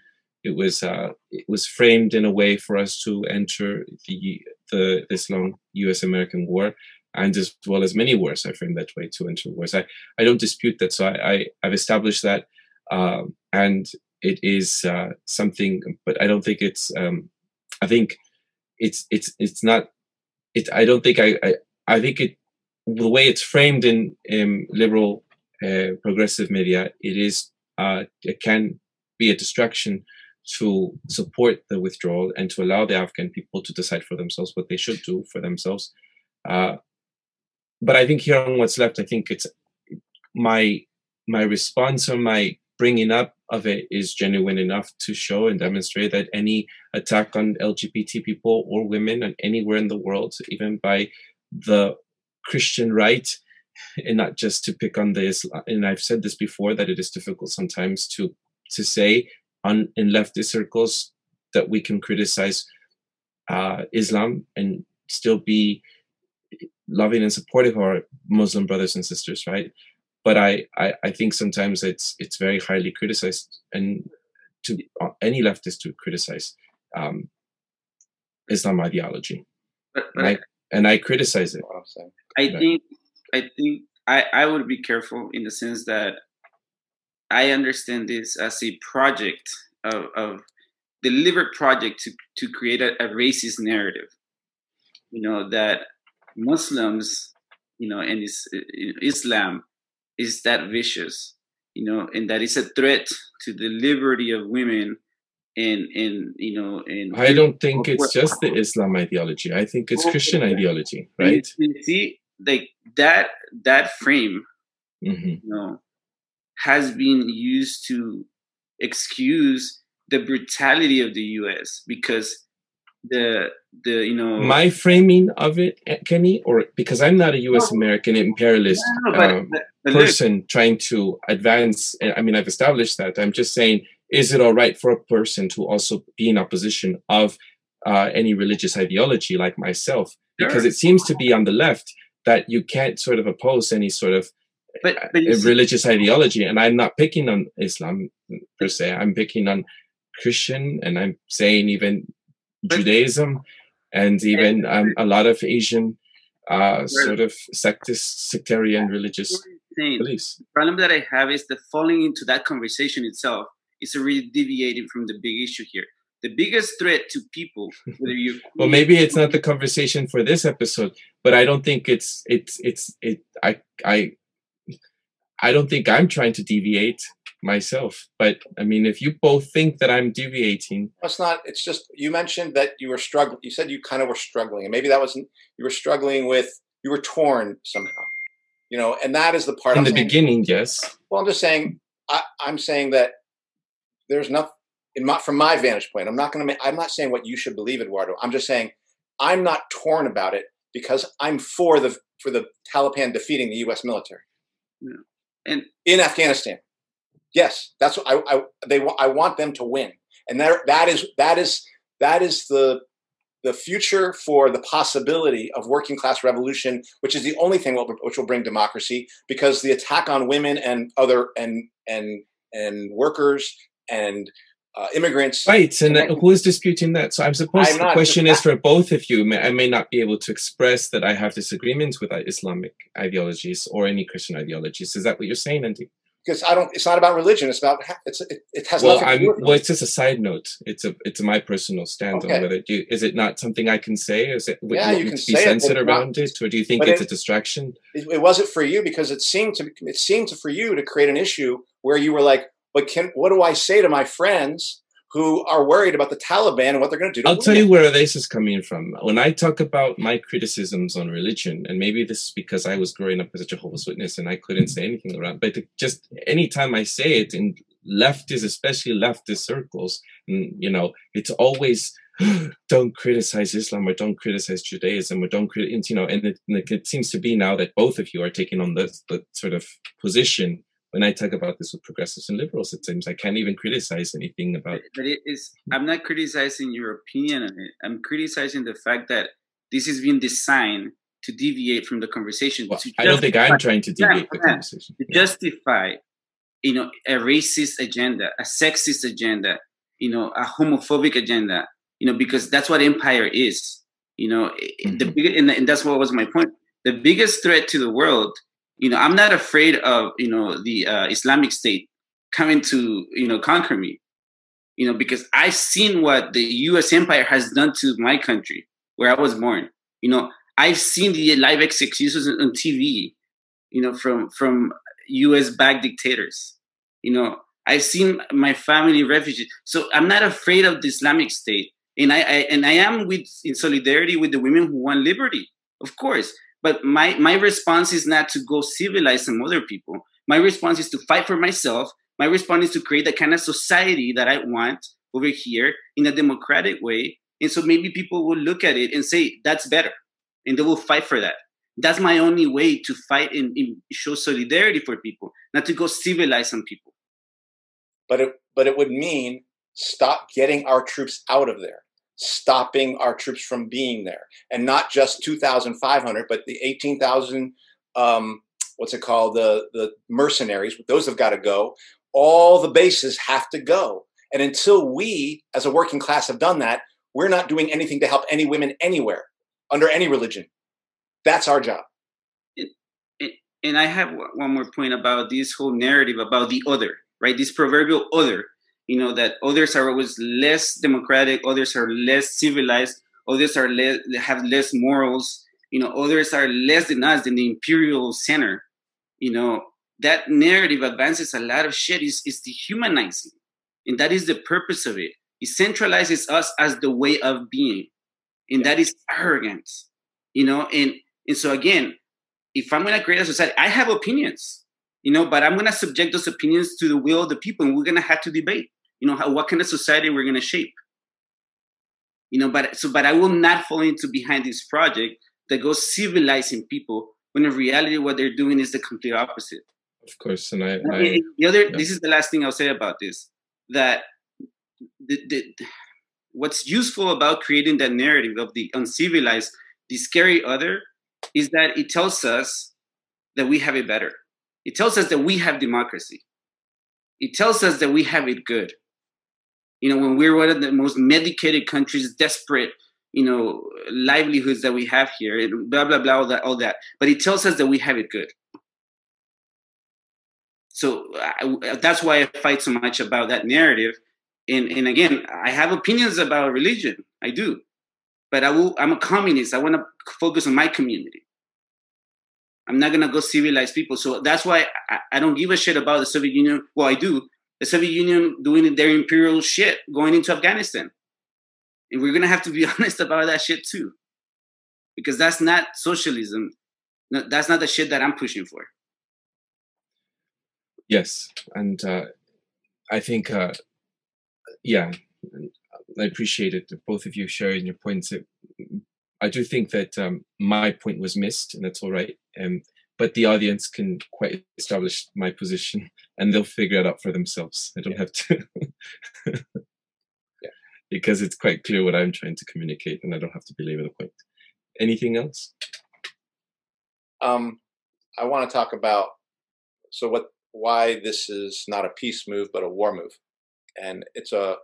it was uh, it was framed in a way for us to enter the the this long U.S. American war, and as well as many wars, I framed that way to enter wars. I I don't dispute that. So I, I have established that. Um, and it is uh, something, but I don't think it's. Um, I think it's it's it's not. It. I don't think I. I, I think it. The way it's framed in um, liberal uh, progressive media, it is. Uh, it can be a distraction to support the withdrawal and to allow the Afghan people to decide for themselves what they should do for themselves. Uh, but I think here on what's left, I think it's my my response or my bringing up of it is genuine enough to show and demonstrate that any attack on LGBT people or women and anywhere in the world, even by the Christian right, and not just to pick on the Islam, and I've said this before that it is difficult sometimes to to say on in leftist circles that we can criticize uh, Islam and still be loving and supportive of our Muslim brothers and sisters, right? But I, I, I think sometimes it's it's very highly criticized and to uh, any leftist to criticize um, Islam ideology. But, but and, I, and I criticize it. I think I think I, I would be careful in the sense that I understand this as a project of, of deliberate project to, to create a, a racist narrative. You know, that Muslims, you know, and is, Islam is that vicious, you know, and that is a threat to the liberty of women. And, and you know, and I don't think it's just the Islam ideology. I think it's Christian ideology, right? see, like that that frame, mm-hmm. you know, has been used to excuse the brutality of the U.S. because the the you know my framing of it kenny or because i'm not a us american imperialist no, but, um, but, but person look. trying to advance i mean i've established that. I'm just saying is it all right for a person to also be in opposition of uh, any religious ideology like myself? Because it seems to be on the left that you can't sort of oppose any sort of but, but uh, religious see, ideology and i'm not picking on islam per se. I'm picking on christian and i'm saying even Judaism, and even um, a lot of Asian uh, sort of sectist, sectarian religious beliefs. The problem that I have is that falling into that conversation itself is already deviating from the big issue here. The biggest threat to people, whether you well, maybe it's not the conversation for this episode, but I don't think it's it's it's it. I I I don't think I'm trying to deviate myself. But I mean, if you both think that I'm deviating, it's not. It's just you mentioned that you were struggling. You said you kind of were struggling, and maybe that wasn't. You were struggling with. You were torn somehow, you know, and that is the part. In I'm the saying, beginning, yes. Well, I'm just saying. I, I'm saying that there's nothing. In my, from my vantage point, I'm not going to. I'm not saying what you should believe, Eduardo. I'm just saying I'm not torn about it because I'm for the for the Taliban defeating the U.S. military. Yeah. And in Afghanistan, Yes, that's what I, I they I want them to win, and that that is that is that is the the future for the possibility of working class revolution, which is the only thing which will bring democracy, because the attack on women and other and and and workers and uh, immigrants. Right, and who is disputing that? So I suppose I'm the question is for both of you. I may not be able to express that I have disagreements with Islamic ideologies or any Christian ideologies. Is that what you're saying, Andy? Because I don't. It's not about religion. It's about. It's. It, it has well, nothing. I'm, to do with well, it's just a side note. It's a. It's my personal stand okay. on whether. Do you, is it not something I can say? Is it? Yeah, you, you can be say censored it, around it, or do you think it's it, a distraction? It, it wasn't for you because it seemed to. It seemed to for you to create an issue where you were like, "But can what do I say to my friends?" Who are worried about the Taliban and what they're going to do. To I'll tell you where this is coming from. When I talk about my criticisms on religion, and maybe this is because I was growing up as a Jehovah's Witness and I couldn't say anything around, but just anytime I say it in leftist, especially leftist circles, and you know, it's always don't criticize Islam or don't criticize Judaism or don't criticize, you know, and it, it, seems to be now that both of you are taking on the, the sort of position when I talk about this with progressives and liberals, it seems I can't even criticize anything about. But it is. I'm not criticizing your opinion on it. I'm criticizing the fact that this is being designed to deviate from the conversation. Well, I don't think I'm trying to deviate the conversation. To yeah. justify, you know, a racist agenda, a sexist agenda, you know, a homophobic agenda, you know, because that's what empire is. You know, mm-hmm. the big, and, and that's what was my point. The biggest threat to the world you know, I'm not afraid of, you know, the uh, Islamic State coming to, you know, conquer me, you know, because I've seen what the U.S. empire has done to my country where I was born. You know, I've seen the live executions on TV, you know, from from U.S. backed dictators. You know, I've seen my family refugees. So I'm not afraid of the Islamic State, and I, I and I am with in solidarity with the women who want liberty, of course. But my my response is not to go civilize some other people. My response is to fight for myself. My response is to create the kind of society that I want over here in a democratic way. And so maybe people will look at it and say, that's better. And they will fight for that. That's my only way to fight and, and show solidarity for people, not to go civilize some people. But it, but it would mean stop getting our troops out of there stopping our troops from being there, and not just 2,500, but the 18,000. Um, what's it called? The the mercenaries. Those have got to go. All the bases have to go. And until we, as a working class, have done that, we're not doing anything to help any women anywhere under any religion. That's our job. and I have one more point about this whole narrative about the other, right? This proverbial other you know that others are always less democratic others are less civilized others are less have less morals you know others are less than us than the imperial center. You know that narrative advances a lot of shit is, is dehumanizing and that is the purpose of it. It centralizes us as the way of being and that is arrogance you know and and so again if i'm going to create a society i have opinions you know but i'm going to subject those opinions to the will of the people and we're going to have to debate you know how, what kind of society we're going to shape. You know but so but i will not fall into behind this project that goes civilizing people when in reality what they're doing is the complete opposite. Of course and i, I the other yeah. this is the last thing i'll say about this that the, the, what's useful about creating that narrative of the uncivilized the scary other is that it tells us that we have it better. It tells us that we have democracy. It tells us that we have it good you know, when we're one of the most medicated countries, desperate, you know, livelihoods that we have here, and blah blah blah, all that, all that. But it tells us that we have it good. So I, that's why I fight so much about that narrative. And and again, I have opinions about religion. I do, but I will. I'm a communist. I want to focus on my community. I'm not gonna go civilize people. So that's why I, I don't give a shit about the Soviet Union. Well, I do, the Soviet Union doing their imperial shit going into Afghanistan. And we're gonna have to be honest about that shit too. Because that's not socialism. No, that's not the shit that I'm pushing for. Yes. And uh, I think, uh, yeah, I appreciate it, both of you sharing your points. I do think that um, my point was missed, and that's all right. Um, but the audience can quite establish my position and they'll figure it out for themselves. I don't have to. yeah. because it's quite clear what I'm trying to communicate, and I don't have to belabor the point. Anything else? Um, I want to talk about so what why this is not a peace move but a war move, and it's a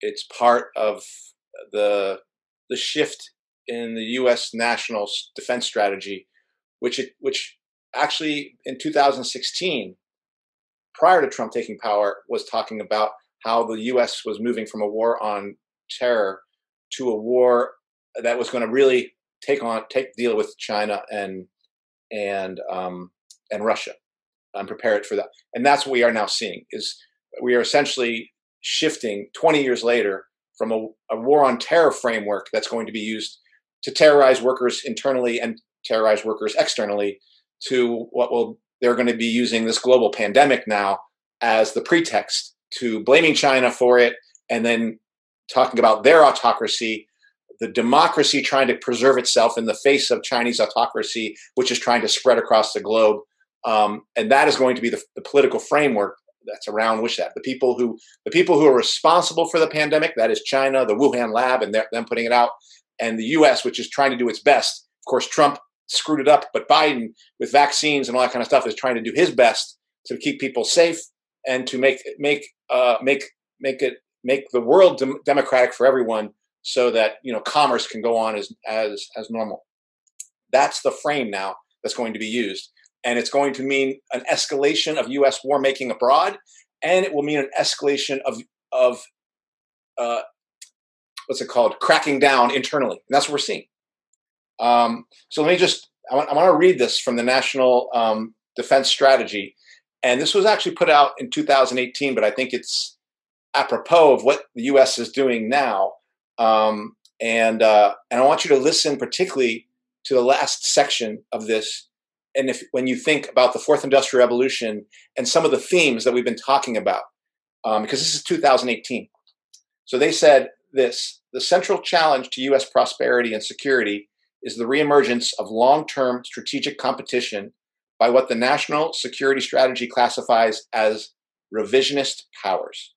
it's part of the the shift in the U.S. national defense strategy, which it, which actually in 2016, prior to Trump taking power, was talking about how the U.S. was moving from a war on terror to a war that was going to really take on take deal with China and and um, and Russia and prepare it for that. And that's what we are now seeing is we are essentially shifting 20 years later from a, a war on terror framework that's going to be used to terrorize workers internally and terrorize workers externally to what will they're going to be using this global pandemic now as the pretext to blaming China for it and then talking about their autocracy the democracy trying to preserve itself in the face of Chinese autocracy, which is trying to spread across the globe. Um, and that is going to be the, the, political framework that's around which that the people who the people who are responsible for the pandemic, that is China, the Wuhan lab, and them putting it out, and the U.S., which is trying to do its best. Of course, Trump screwed it up, but Biden, with vaccines and all that kind of stuff, is trying to do his best to keep people safe and to make make uh, make make it make the world dem- democratic for everyone so that you know commerce can go on as as as normal. That's the frame now that's going to be used, and it's going to mean an escalation of U.S. war making abroad, and it will mean an escalation of of uh, what's it called, cracking down internally, and that's what we're seeing. Um, so let me just I want, I want to read this from the National um, Defense Strategy, and this was actually put out in 2018, but I think it's apropos of what the U.S. is doing now. Um, and uh, and I want you to listen particularly to the last section of this. And if when you think about the fourth industrial revolution and some of the themes that we've been talking about, um, because this is 2018. So they said this: the central challenge to U.S. prosperity and security is the reemergence of long-term strategic competition by what the national security strategy classifies as revisionist powers.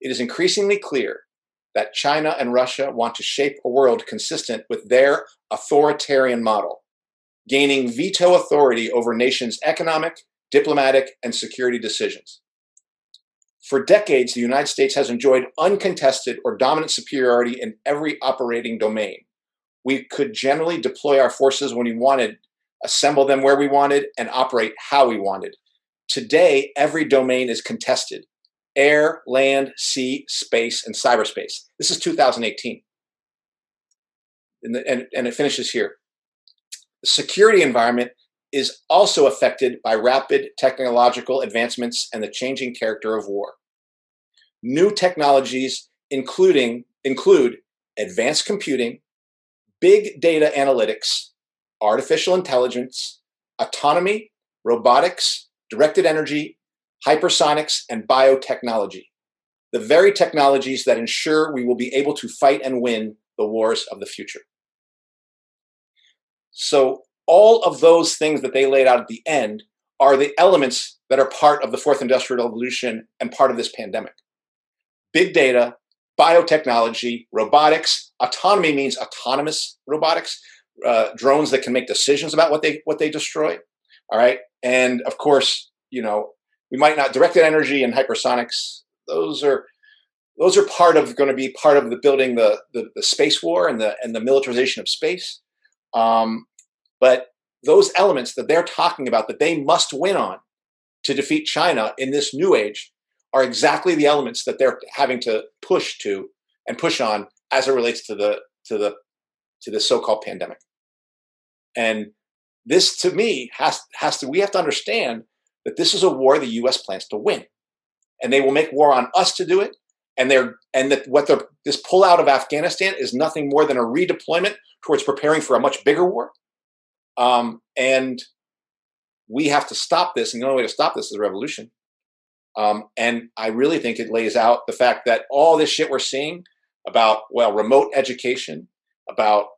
It is increasingly clear that China and Russia want to shape a world consistent with their authoritarian model, gaining veto authority over nations' economic, diplomatic, and security decisions. For decades, the United States has enjoyed uncontested or dominant superiority in every operating domain. We could generally deploy our forces when we wanted, assemble them where we wanted, and operate how we wanted. Today, every domain is contested, air, land, sea, space, and cyberspace. This is 2018. And, the, and, and it finishes here. The security environment is also affected by rapid technological advancements and the changing character of war. New technologies including include advanced computing, big data analytics, artificial intelligence, autonomy, robotics, directed energy, hypersonics, and biotechnology, the very technologies that ensure we will be able to fight and win the wars of the future. So, all of those things that they laid out at the end are the elements that are part of the fourth industrial revolution and part of this pandemic. Big data, biotechnology, robotics, autonomy means autonomous robotics, uh, drones that can make decisions about what they what they destroy. All right, and of course, you know, we might not directed energy and hypersonics. Those are those are part of going to be part of the building the, the, the space war and the and the militarization of space. Um, but those elements that they're talking about that they must win on to defeat China in this new age are exactly the elements that they're having to push to and push on as it relates to the to the to the so-called pandemic. And this to me has has to we have to understand that this is a war the US plans to win. And they will make war on us to do it. And they're and that what they're this pullout of Afghanistan is nothing more than a redeployment towards preparing for a much bigger war. Um, and we have to stop this, and the only way to stop this is a revolution. Um, and I really think it lays out the fact that all this shit we're seeing about well, remote education, about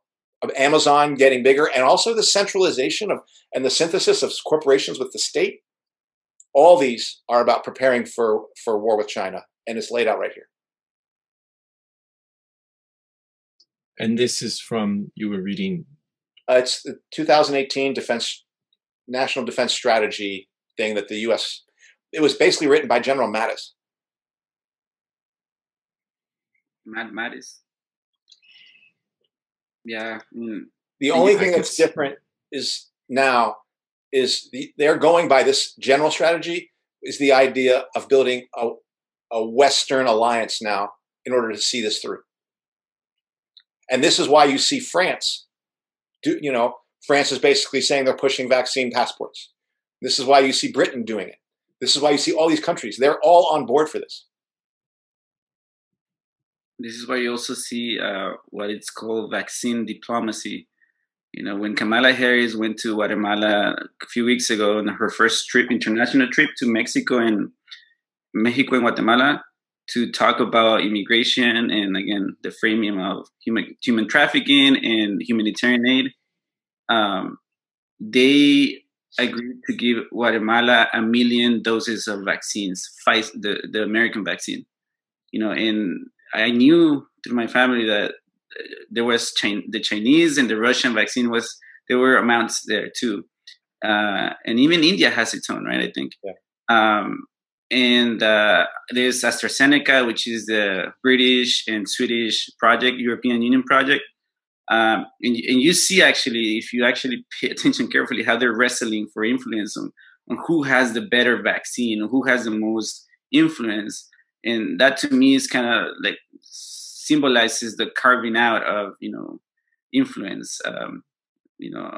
Amazon getting bigger, and also the centralization of and the synthesis of corporations with the state all these are about preparing for, for war with China, and it's laid out right here. And this is from you were reading. Uh, it's the 2018 Defense National Defense Strategy thing that the U.S. It was basically written by General Mattis. Matt Mattis. Yeah. Mm. The only thing that's different is now is the, they're going by this general strategy is the idea of building a, a Western alliance now in order to see this through. And this is why you see France do, you know, France is basically saying they're pushing vaccine passports. This is why you see Britain doing it. This is why you see all these countries. They're all on board for this. This is why you also see uh, what it's called vaccine diplomacy. You know, when Kamala Harris went to Guatemala a few weeks ago on her first trip, international trip to Mexico and Mexico and Guatemala to talk about immigration and again the framing of human human trafficking and humanitarian aid, um, they agreed to give Guatemala a million doses of vaccines, the the American vaccine. You know, and I knew through my family that uh, there was the Chinese and the Russian vaccine was there were amounts there too, uh, and even India has its own, right? I think. Yeah. Um, and uh, there's AstraZeneca, which is the British and Swedish project, European Union project. Um, and, and, you see actually, if you actually pay attention carefully, how they're wrestling for influence on, on who has the better vaccine, who has the most influence. And that to me is kind of like symbolizes the carving out of you know influence um, you know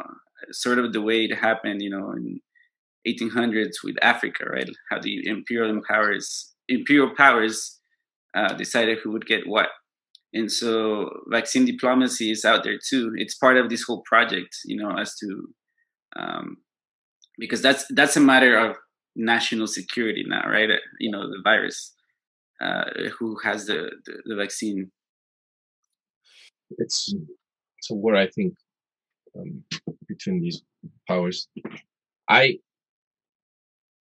sort of the way it happened you know in 1800s with africa right? How the imperial powers imperial powers uh, decided who would get what and so vaccine diplomacy is out there too it's part of this whole project you know as to um, because that's that's a matter of national security now right you know the virus uh, who has the, the, the vaccine. It's it's war, I think, um, between these powers. I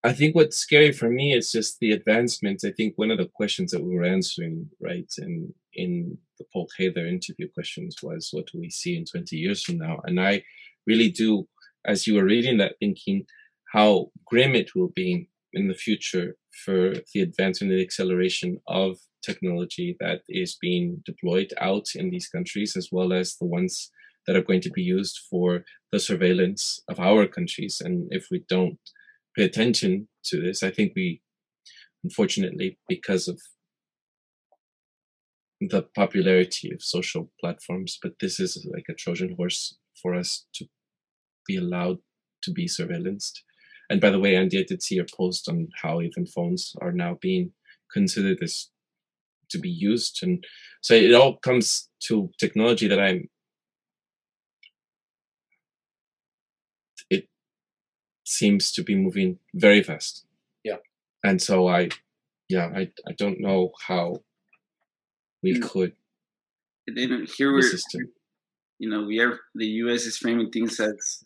I think what's scary for me is just the advancements. I think one of the questions that we were answering, right, in in the Paul Heather interview questions was, what do we see in 20 years from now? And I really do, as you were reading that, thinking how grim it will be in the future for the advancement and acceleration of technology that is being deployed out in these countries, as well as the ones that are going to be used for the surveillance of our countries. And if we don't pay attention to this, I think we, unfortunately, because of the popularity of social platforms, but this is like a Trojan horse for us to be allowed to be surveillanced and by the way, Andy, I did see your post on how even phones are now being considered as to be used. And so it all comes to technology that I'm it seems to be moving very fast. Yeah. And so I yeah, I I don't know how we mm. could and then here we're you know, we are the US is framing things as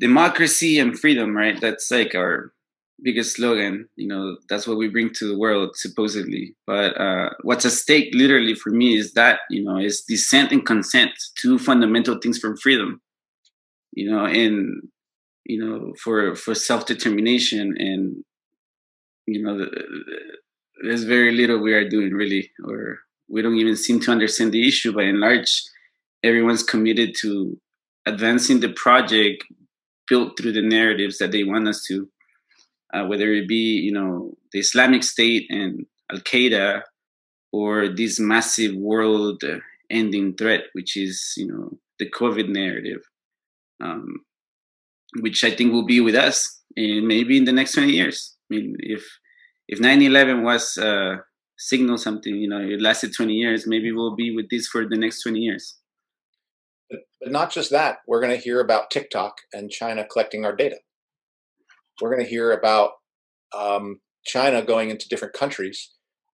democracy and freedom, right? That's like our biggest slogan. You know, that's what we bring to the world, supposedly. But uh, what's at stake, literally, for me, is that you know, is dissent and consent, two fundamental things from freedom. You know, and you know, for for self determination, and you know, there's very little we are doing really, or we don't even seem to understand the issue. But in large, everyone's committed to advancing the project built through the narratives that they want us to, uh, whether it be you know the Islamic State and Al Qaeda, or this massive world-ending threat, which is you know the COVID narrative, um, which I think will be with us in maybe in the next 20 years. I mean, if if 9/11 was uh, signal something, you know, it lasted 20 years, maybe we'll be with this for the next 20 years. But, but not just that, we're going to hear about TikTok and China collecting our data. We're going to hear about um, China going into different countries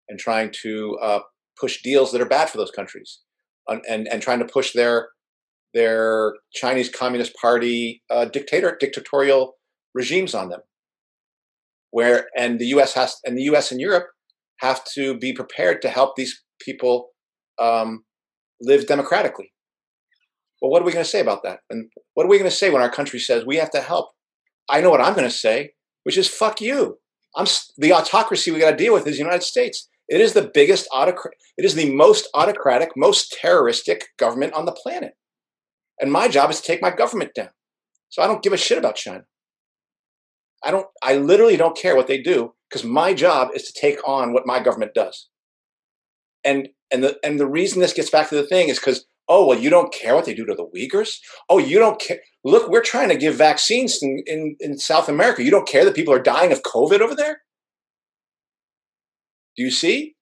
and trying to uh, push deals that are bad for those countries, and and, and trying to push their their Chinese Communist Party uh, dictator dictatorial regimes on them. Where and the U.S. has and the U.S. and Europe have to be prepared to help these people um, live democratically. Well, what are we going to say about that? And what are we going to say when our country says we have to help? I know what I'm going to say, which is fuck you. I'm the autocracy we got to deal with is the United States. It is the biggest autocrat. It is the most autocratic, most terroristic government on the planet. And my job is to take my government down. So I don't give a shit about China. I don't. I literally don't care what they do because my job is to take on what my government does. And and the and the reason this gets back to the thing is because oh well you don't care what they do to the Uyghurs. Oh you don't care. Look, we're trying to give vaccines in, in, in South America. You don't care that people are dying of COVID over there. Do you see?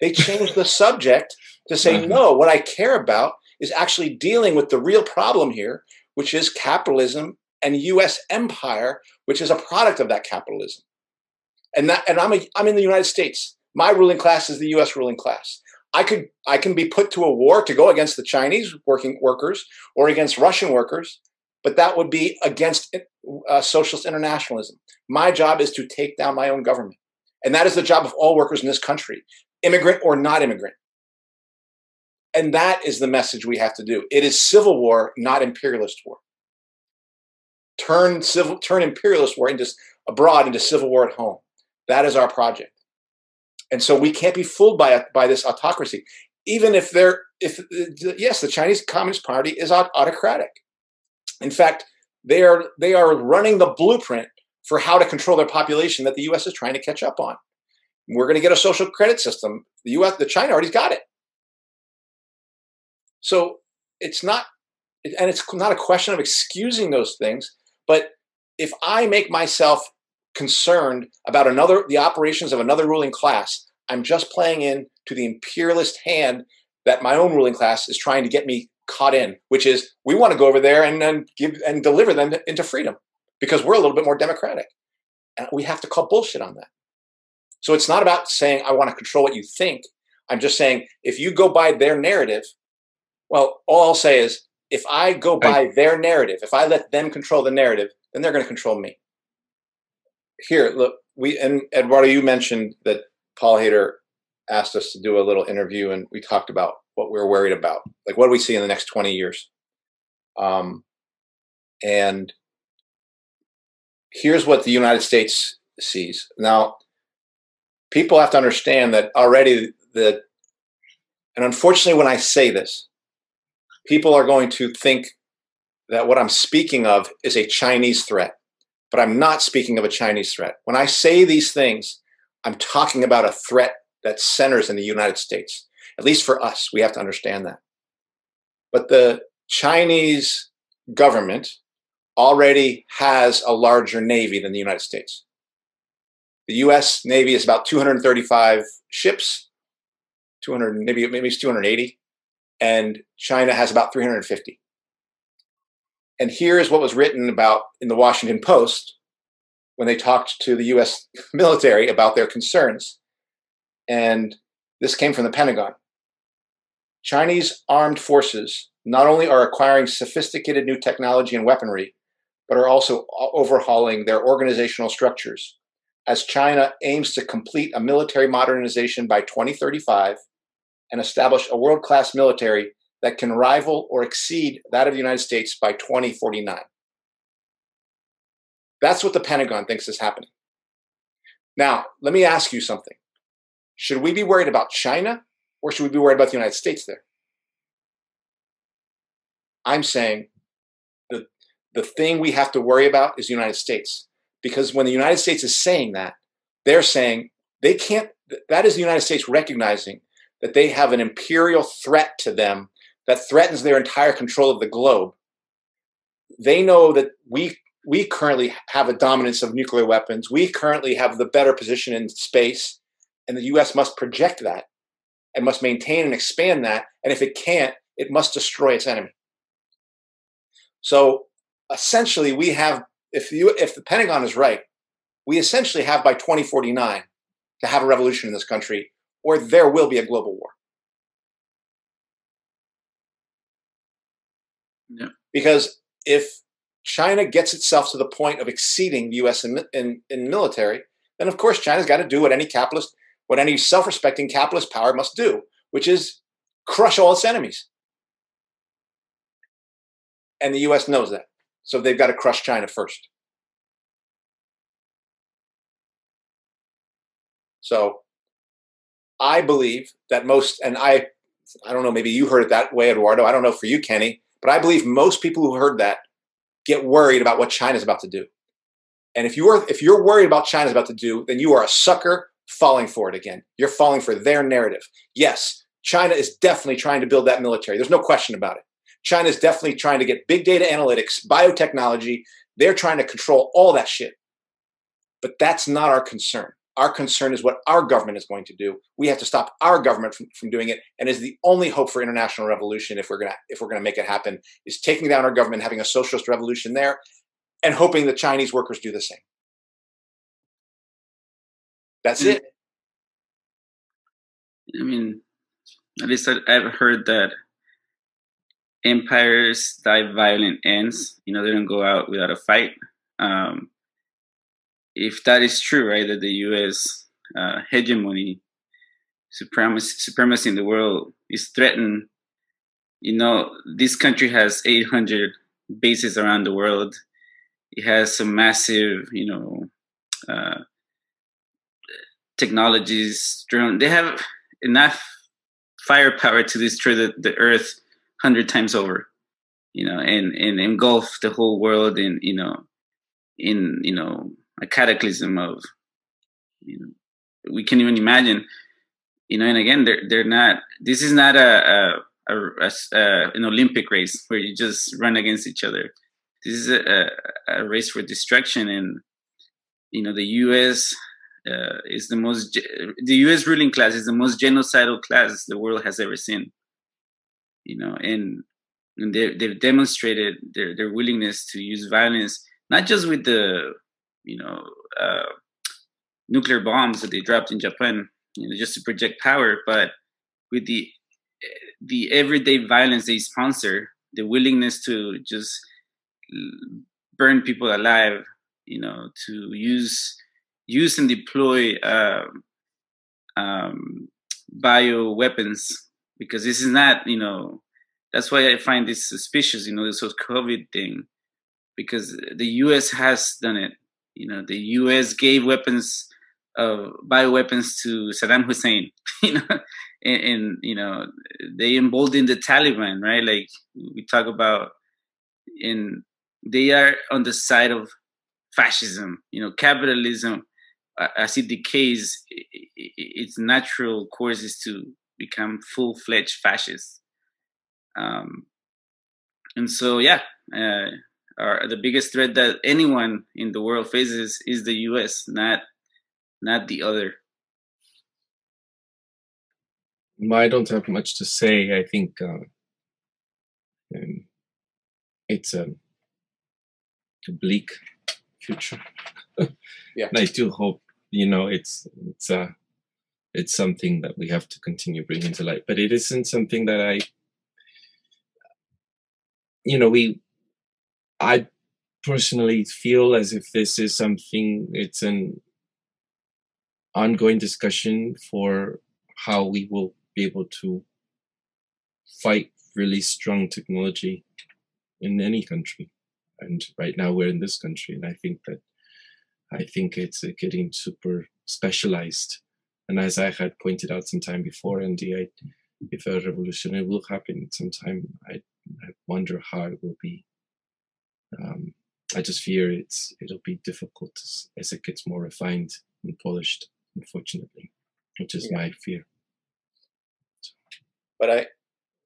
They changed the subject to say mm-hmm. no. What I care about is actually dealing with the real problem here, which is capitalism and U.S. empire, which is a product of that capitalism. And that, and I'm a, I'm in the United States. My ruling class is the U.S. ruling class. I could I can be put to a war to go against the Chinese working workers or against Russian workers, but that would be against uh, socialist internationalism. My job is to take down my own government, and that is the job of all workers in this country, immigrant or not immigrant. And that is the message we have to do. It is civil war, not imperialist war. Turn civil, turn imperialist war into abroad into civil war at home. That is our project. And so we can't be fooled by by this autocracy, even if they're if uh, yes, the Chinese Communist Party is autocratic. In fact, they are they are running the blueprint for how to control their population that the U.S. is trying to catch up on. We're going to get a social credit system. The U.S. the China already got it. So it's not, and it's not a question of excusing those things, but if I make myself concerned about another, the operations of another ruling class, I'm just playing in to the imperialist hand that my own ruling class is trying to get me caught in, which is we want to go over there and then give and deliver them into freedom because we're a little bit more democratic. And we have to call bullshit on that. So it's not about saying I want to control what you think. I'm just saying if you go by their narrative, well, all I'll say is if I go by their narrative, if I let them control the narrative, then they're going to control me. Here, look, we and Eduardo, you mentioned that Paul Hader asked us to do a little interview, and we talked about what we are worried about, like what do we see in the next twenty years. Um, and here's what the United States sees. Now, people have to understand that already that, and unfortunately, when I say this, people are going to think that what I'm speaking of is a Chinese threat, but I'm not speaking of a Chinese threat. When I say these things, I'm talking about a threat that centers in the United States. At least for us, we have to understand that. But the Chinese government already has a larger navy than the United States. The U.S. Navy is about 235 ships, 200 maybe maybe it's 280 and China has about 350. And here's what was written about in the Washington Post when they talked to the US military about their concerns. And this came from the Pentagon. Chinese armed forces not only are acquiring sophisticated new technology and weaponry, but are also overhauling their organizational structures. As China aims to complete a military modernization by 2035 and establish a world class military that can rival or exceed that of the United States by 2049. That's what the Pentagon thinks is happening. Now, let me ask you something. Should we be worried about China or should we be worried about the United States there? I'm saying the, the thing we have to worry about is the United States. Because when the United States is saying that, they're saying they can't, that is the United States recognizing that they have an imperial threat to them that threatens their entire control of the globe. They know that we we currently have a dominance of nuclear weapons. We currently have the better position in space, and the US must project that and must maintain and expand that. And if it can't, it must destroy its enemy. So essentially, we have, if you if the Pentagon is right, we essentially have by 2049 to have a revolution in this country or there will be a global war. Yeah. Because if China gets itself to the point of exceeding the U.S. in, in, in military, then of course China's got to do what any capitalist, what any self-respecting capitalist power must do, which is crush all its enemies. And the US knows that. So they've got to crush China first. So I believe that most, and I, I don't know, maybe you heard it that way, Eduardo. I don't know for you, Kenny, but I believe most people who heard that get worried about what China's about to do. And if you are, if you're worried about China's about to do, then you are a sucker falling for it again. You're falling for their narrative. Yes, China is definitely trying to build that military. There's no question about it. China is definitely trying to get big data analytics, biotechnology. They're trying to control all that shit. But that's not our concern. Our concern is what our government is going to do. We have to stop our government from, from doing it, and is the only hope for international revolution if we're gonna if we're gonna make it happen is taking down our government, having a socialist revolution there, and hoping the Chinese workers do the same. That's it. I mean, at least I've heard that empires die violent ends. You know, they don't go out without a fight. Um, if that is true, right, that the U.S. Uh, hegemony, supremacy, supremacy in the world is threatened, you know, this country has 800 bases around the world. It has some massive, you know, uh, technologies. They have enough firepower to destroy the, the earth hundred times over, you know, and, and engulf the whole world in, you know, in, you know, a cataclysm of you know we can't even imagine you know and again they're they're not this is not a, a, a, a an olympic race where you just run against each other. This is a, a race for destruction and you know the us uh, is the most the us ruling class is the most genocidal class the world has ever seen. You know and and they, they've demonstrated their, their willingness to use violence not just with the you know, uh, nuclear bombs that they dropped in Japan, you know, just to project power. But with the the everyday violence they sponsor, the willingness to just burn people alive, you know, to use use and deploy uh, um, bio weapons, because this is not, you know, that's why I find this suspicious, you know, this whole COVID thing, because the U.S. has done it you know, the U.S. gave weapons, uh, bioweapons to Saddam Hussein. You know, and, and you know they emboldened the Taliban, right? Like we talk about, in they are on the side of fascism. You know, capitalism uh, as it decays, its natural course is to become full-fledged fascist. Um, and so, yeah, uh, are the biggest threat that anyone in the world faces is the U.S., not not the other. I don't have much to say. I think uh, um, it's a, a, bleak future. yeah. And I do hope you know it's it's uh it's something that we have to continue bringing to light. But it isn't something that I you know we I personally feel as if this is something, it's an ongoing discussion for how we will be able to fight really strong technology in any country. And right now we're in this country, and I think that I think it's getting super specialized. And as I had pointed out some time before, and if a revolution will happen sometime, I, I wonder how it will be um, I just fear it's it'll be difficult as, as, it gets more refined and polished. Unfortunately, which is yeah. my fear. But I,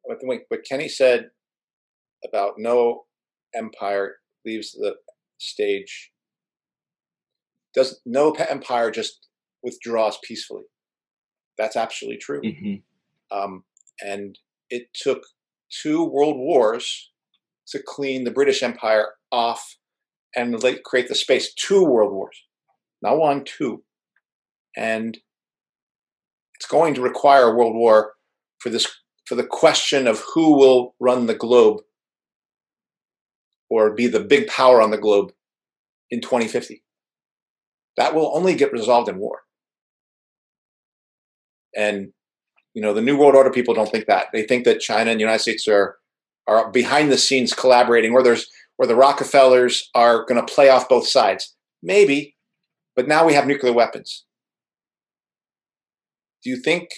what Kenny said about no empire leaves the stage. Does no empire just withdraws peacefully? That's absolutely true. Mm-hmm. Um, and it took two world wars to clean the British Empire off and create the space. Two world wars, not one, two. And it's going to require a world war for this for the question of who will run the globe or be the big power on the globe in 2050. That will only get resolved in war. And you know, the New World Order people don't think that. They think that China and the United States are are behind the scenes collaborating, or there's where the Rockefellers are going to play off both sides. Maybe, but now we have nuclear weapons. Do you think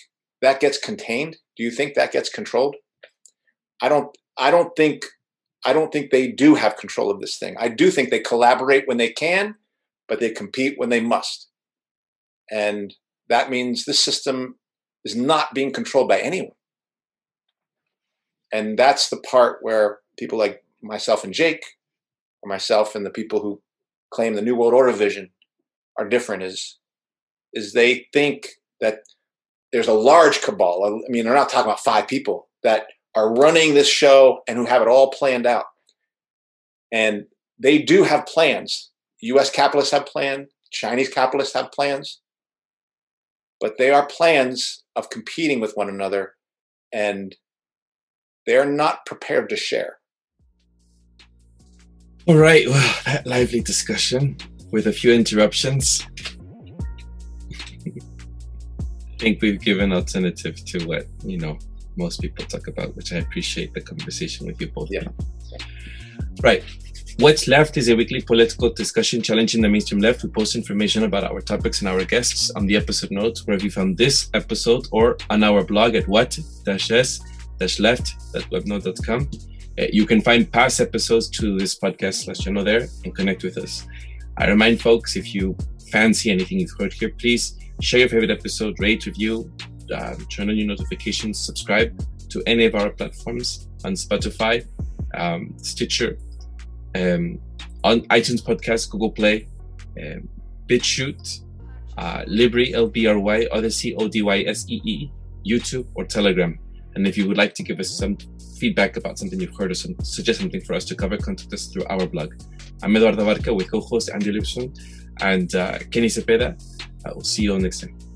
that gets contained? Do you think that gets controlled? I don't I don't think I don't think they do have control of this thing. I do think they collaborate when they can, but they compete when they must. And that means this system is not being controlled by anyone. And that's the part where people like myself and Jake, or myself and the people who claim the New World Order vision are different is is they think that there's a large cabal. I mean, they're not talking about five people that are running this show and who have it all planned out. And they do have plans. US capitalists have plans, Chinese capitalists have plans, but they are plans of competing with one another and they're not prepared to share. All right, well, that lively discussion with a few interruptions. I think we've given alternative to what, you know, most people talk about, which I appreciate the conversation with you both. Yeah. Right. What's Left is a weekly political discussion challenging the mainstream left. We post information about our topics and our guests on the episode notes wherever you found this episode or on our blog at what-s-left.webnode.com. Uh, you can find past episodes to this podcast slash channel there and connect with us. I remind folks if you fancy anything you've heard here, please share your favorite episode, rate, review, um, turn on your notifications, subscribe to any of our platforms on Spotify, um, Stitcher, um, on iTunes Podcast, Google Play, um, BitChute, uh, LBRY, L-B-R-Y, Odysee, O-D-Y-S-E-E, YouTube, or Telegram. And if you would like to give us some feedback about something you've heard or some, suggest something for us to cover, contact us through our blog. I'm Eduardo Barca with co-host Andy Lipson and uh, Kenny Cepeda. Uh, we'll see you all next time.